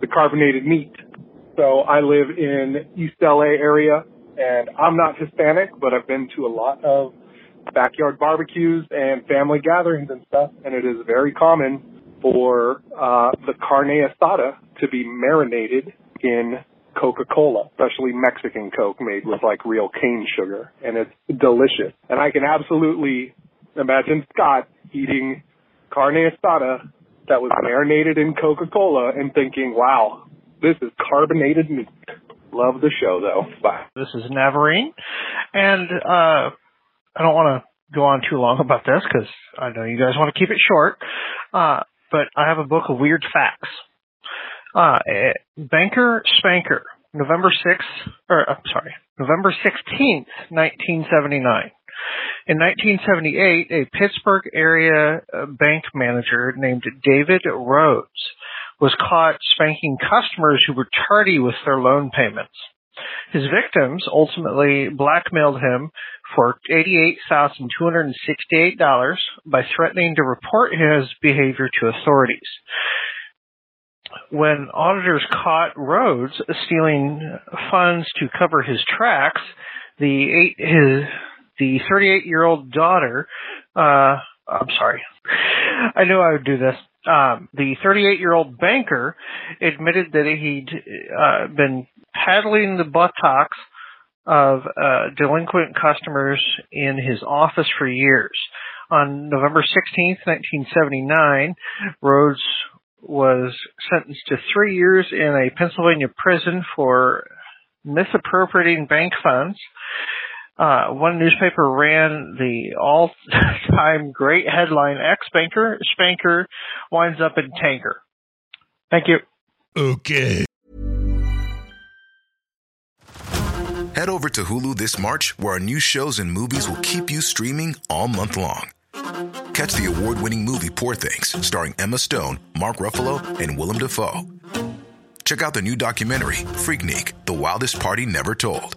the carbonated meat. So I live in East LA area and I'm not Hispanic, but I've been to a lot of backyard barbecues and family gatherings and stuff, and it is very common for uh, the carne asada to be marinated in Coca-Cola, especially Mexican Coke made with like real cane sugar, and it's delicious. And I can absolutely imagine Scott eating carne asada that was marinated in Coca-Cola and thinking, wow, this is carbonated meat. Love the show though. Bye. This is Navarine, and uh, I don't want to go on too long about this because I know you guys want to keep it short. Uh, but I have a book of weird facts. Uh, eh, Banker Spanker, November 6th, or I'm sorry, November 16th, 1979. In 1978, a Pittsburgh area uh, bank manager named David Rhodes was caught spanking customers who were tardy with their loan payments. His victims ultimately blackmailed him for $88,268 by threatening to report his behavior to authorities. When auditors caught Rhodes stealing funds to cover his tracks, the eight, his the 38 year old daughter, uh, I'm sorry, I knew I would do this. Um, the 38 year old banker admitted that he'd uh, been paddling the buttocks of uh, delinquent customers in his office for years. On November 16th, 1979, Rhodes was sentenced to three years in a Pennsylvania prison for misappropriating bank funds. Uh, one newspaper ran the all-time great headline, ex-banker, spanker winds up in tanker. Thank you. Okay. Head over to Hulu this March, where our new shows and movies will keep you streaming all month long. Catch the award-winning movie Poor Things, starring Emma Stone, Mark Ruffalo, and Willem Dafoe. Check out the new documentary, Freaknik, The Wildest Party Never Told,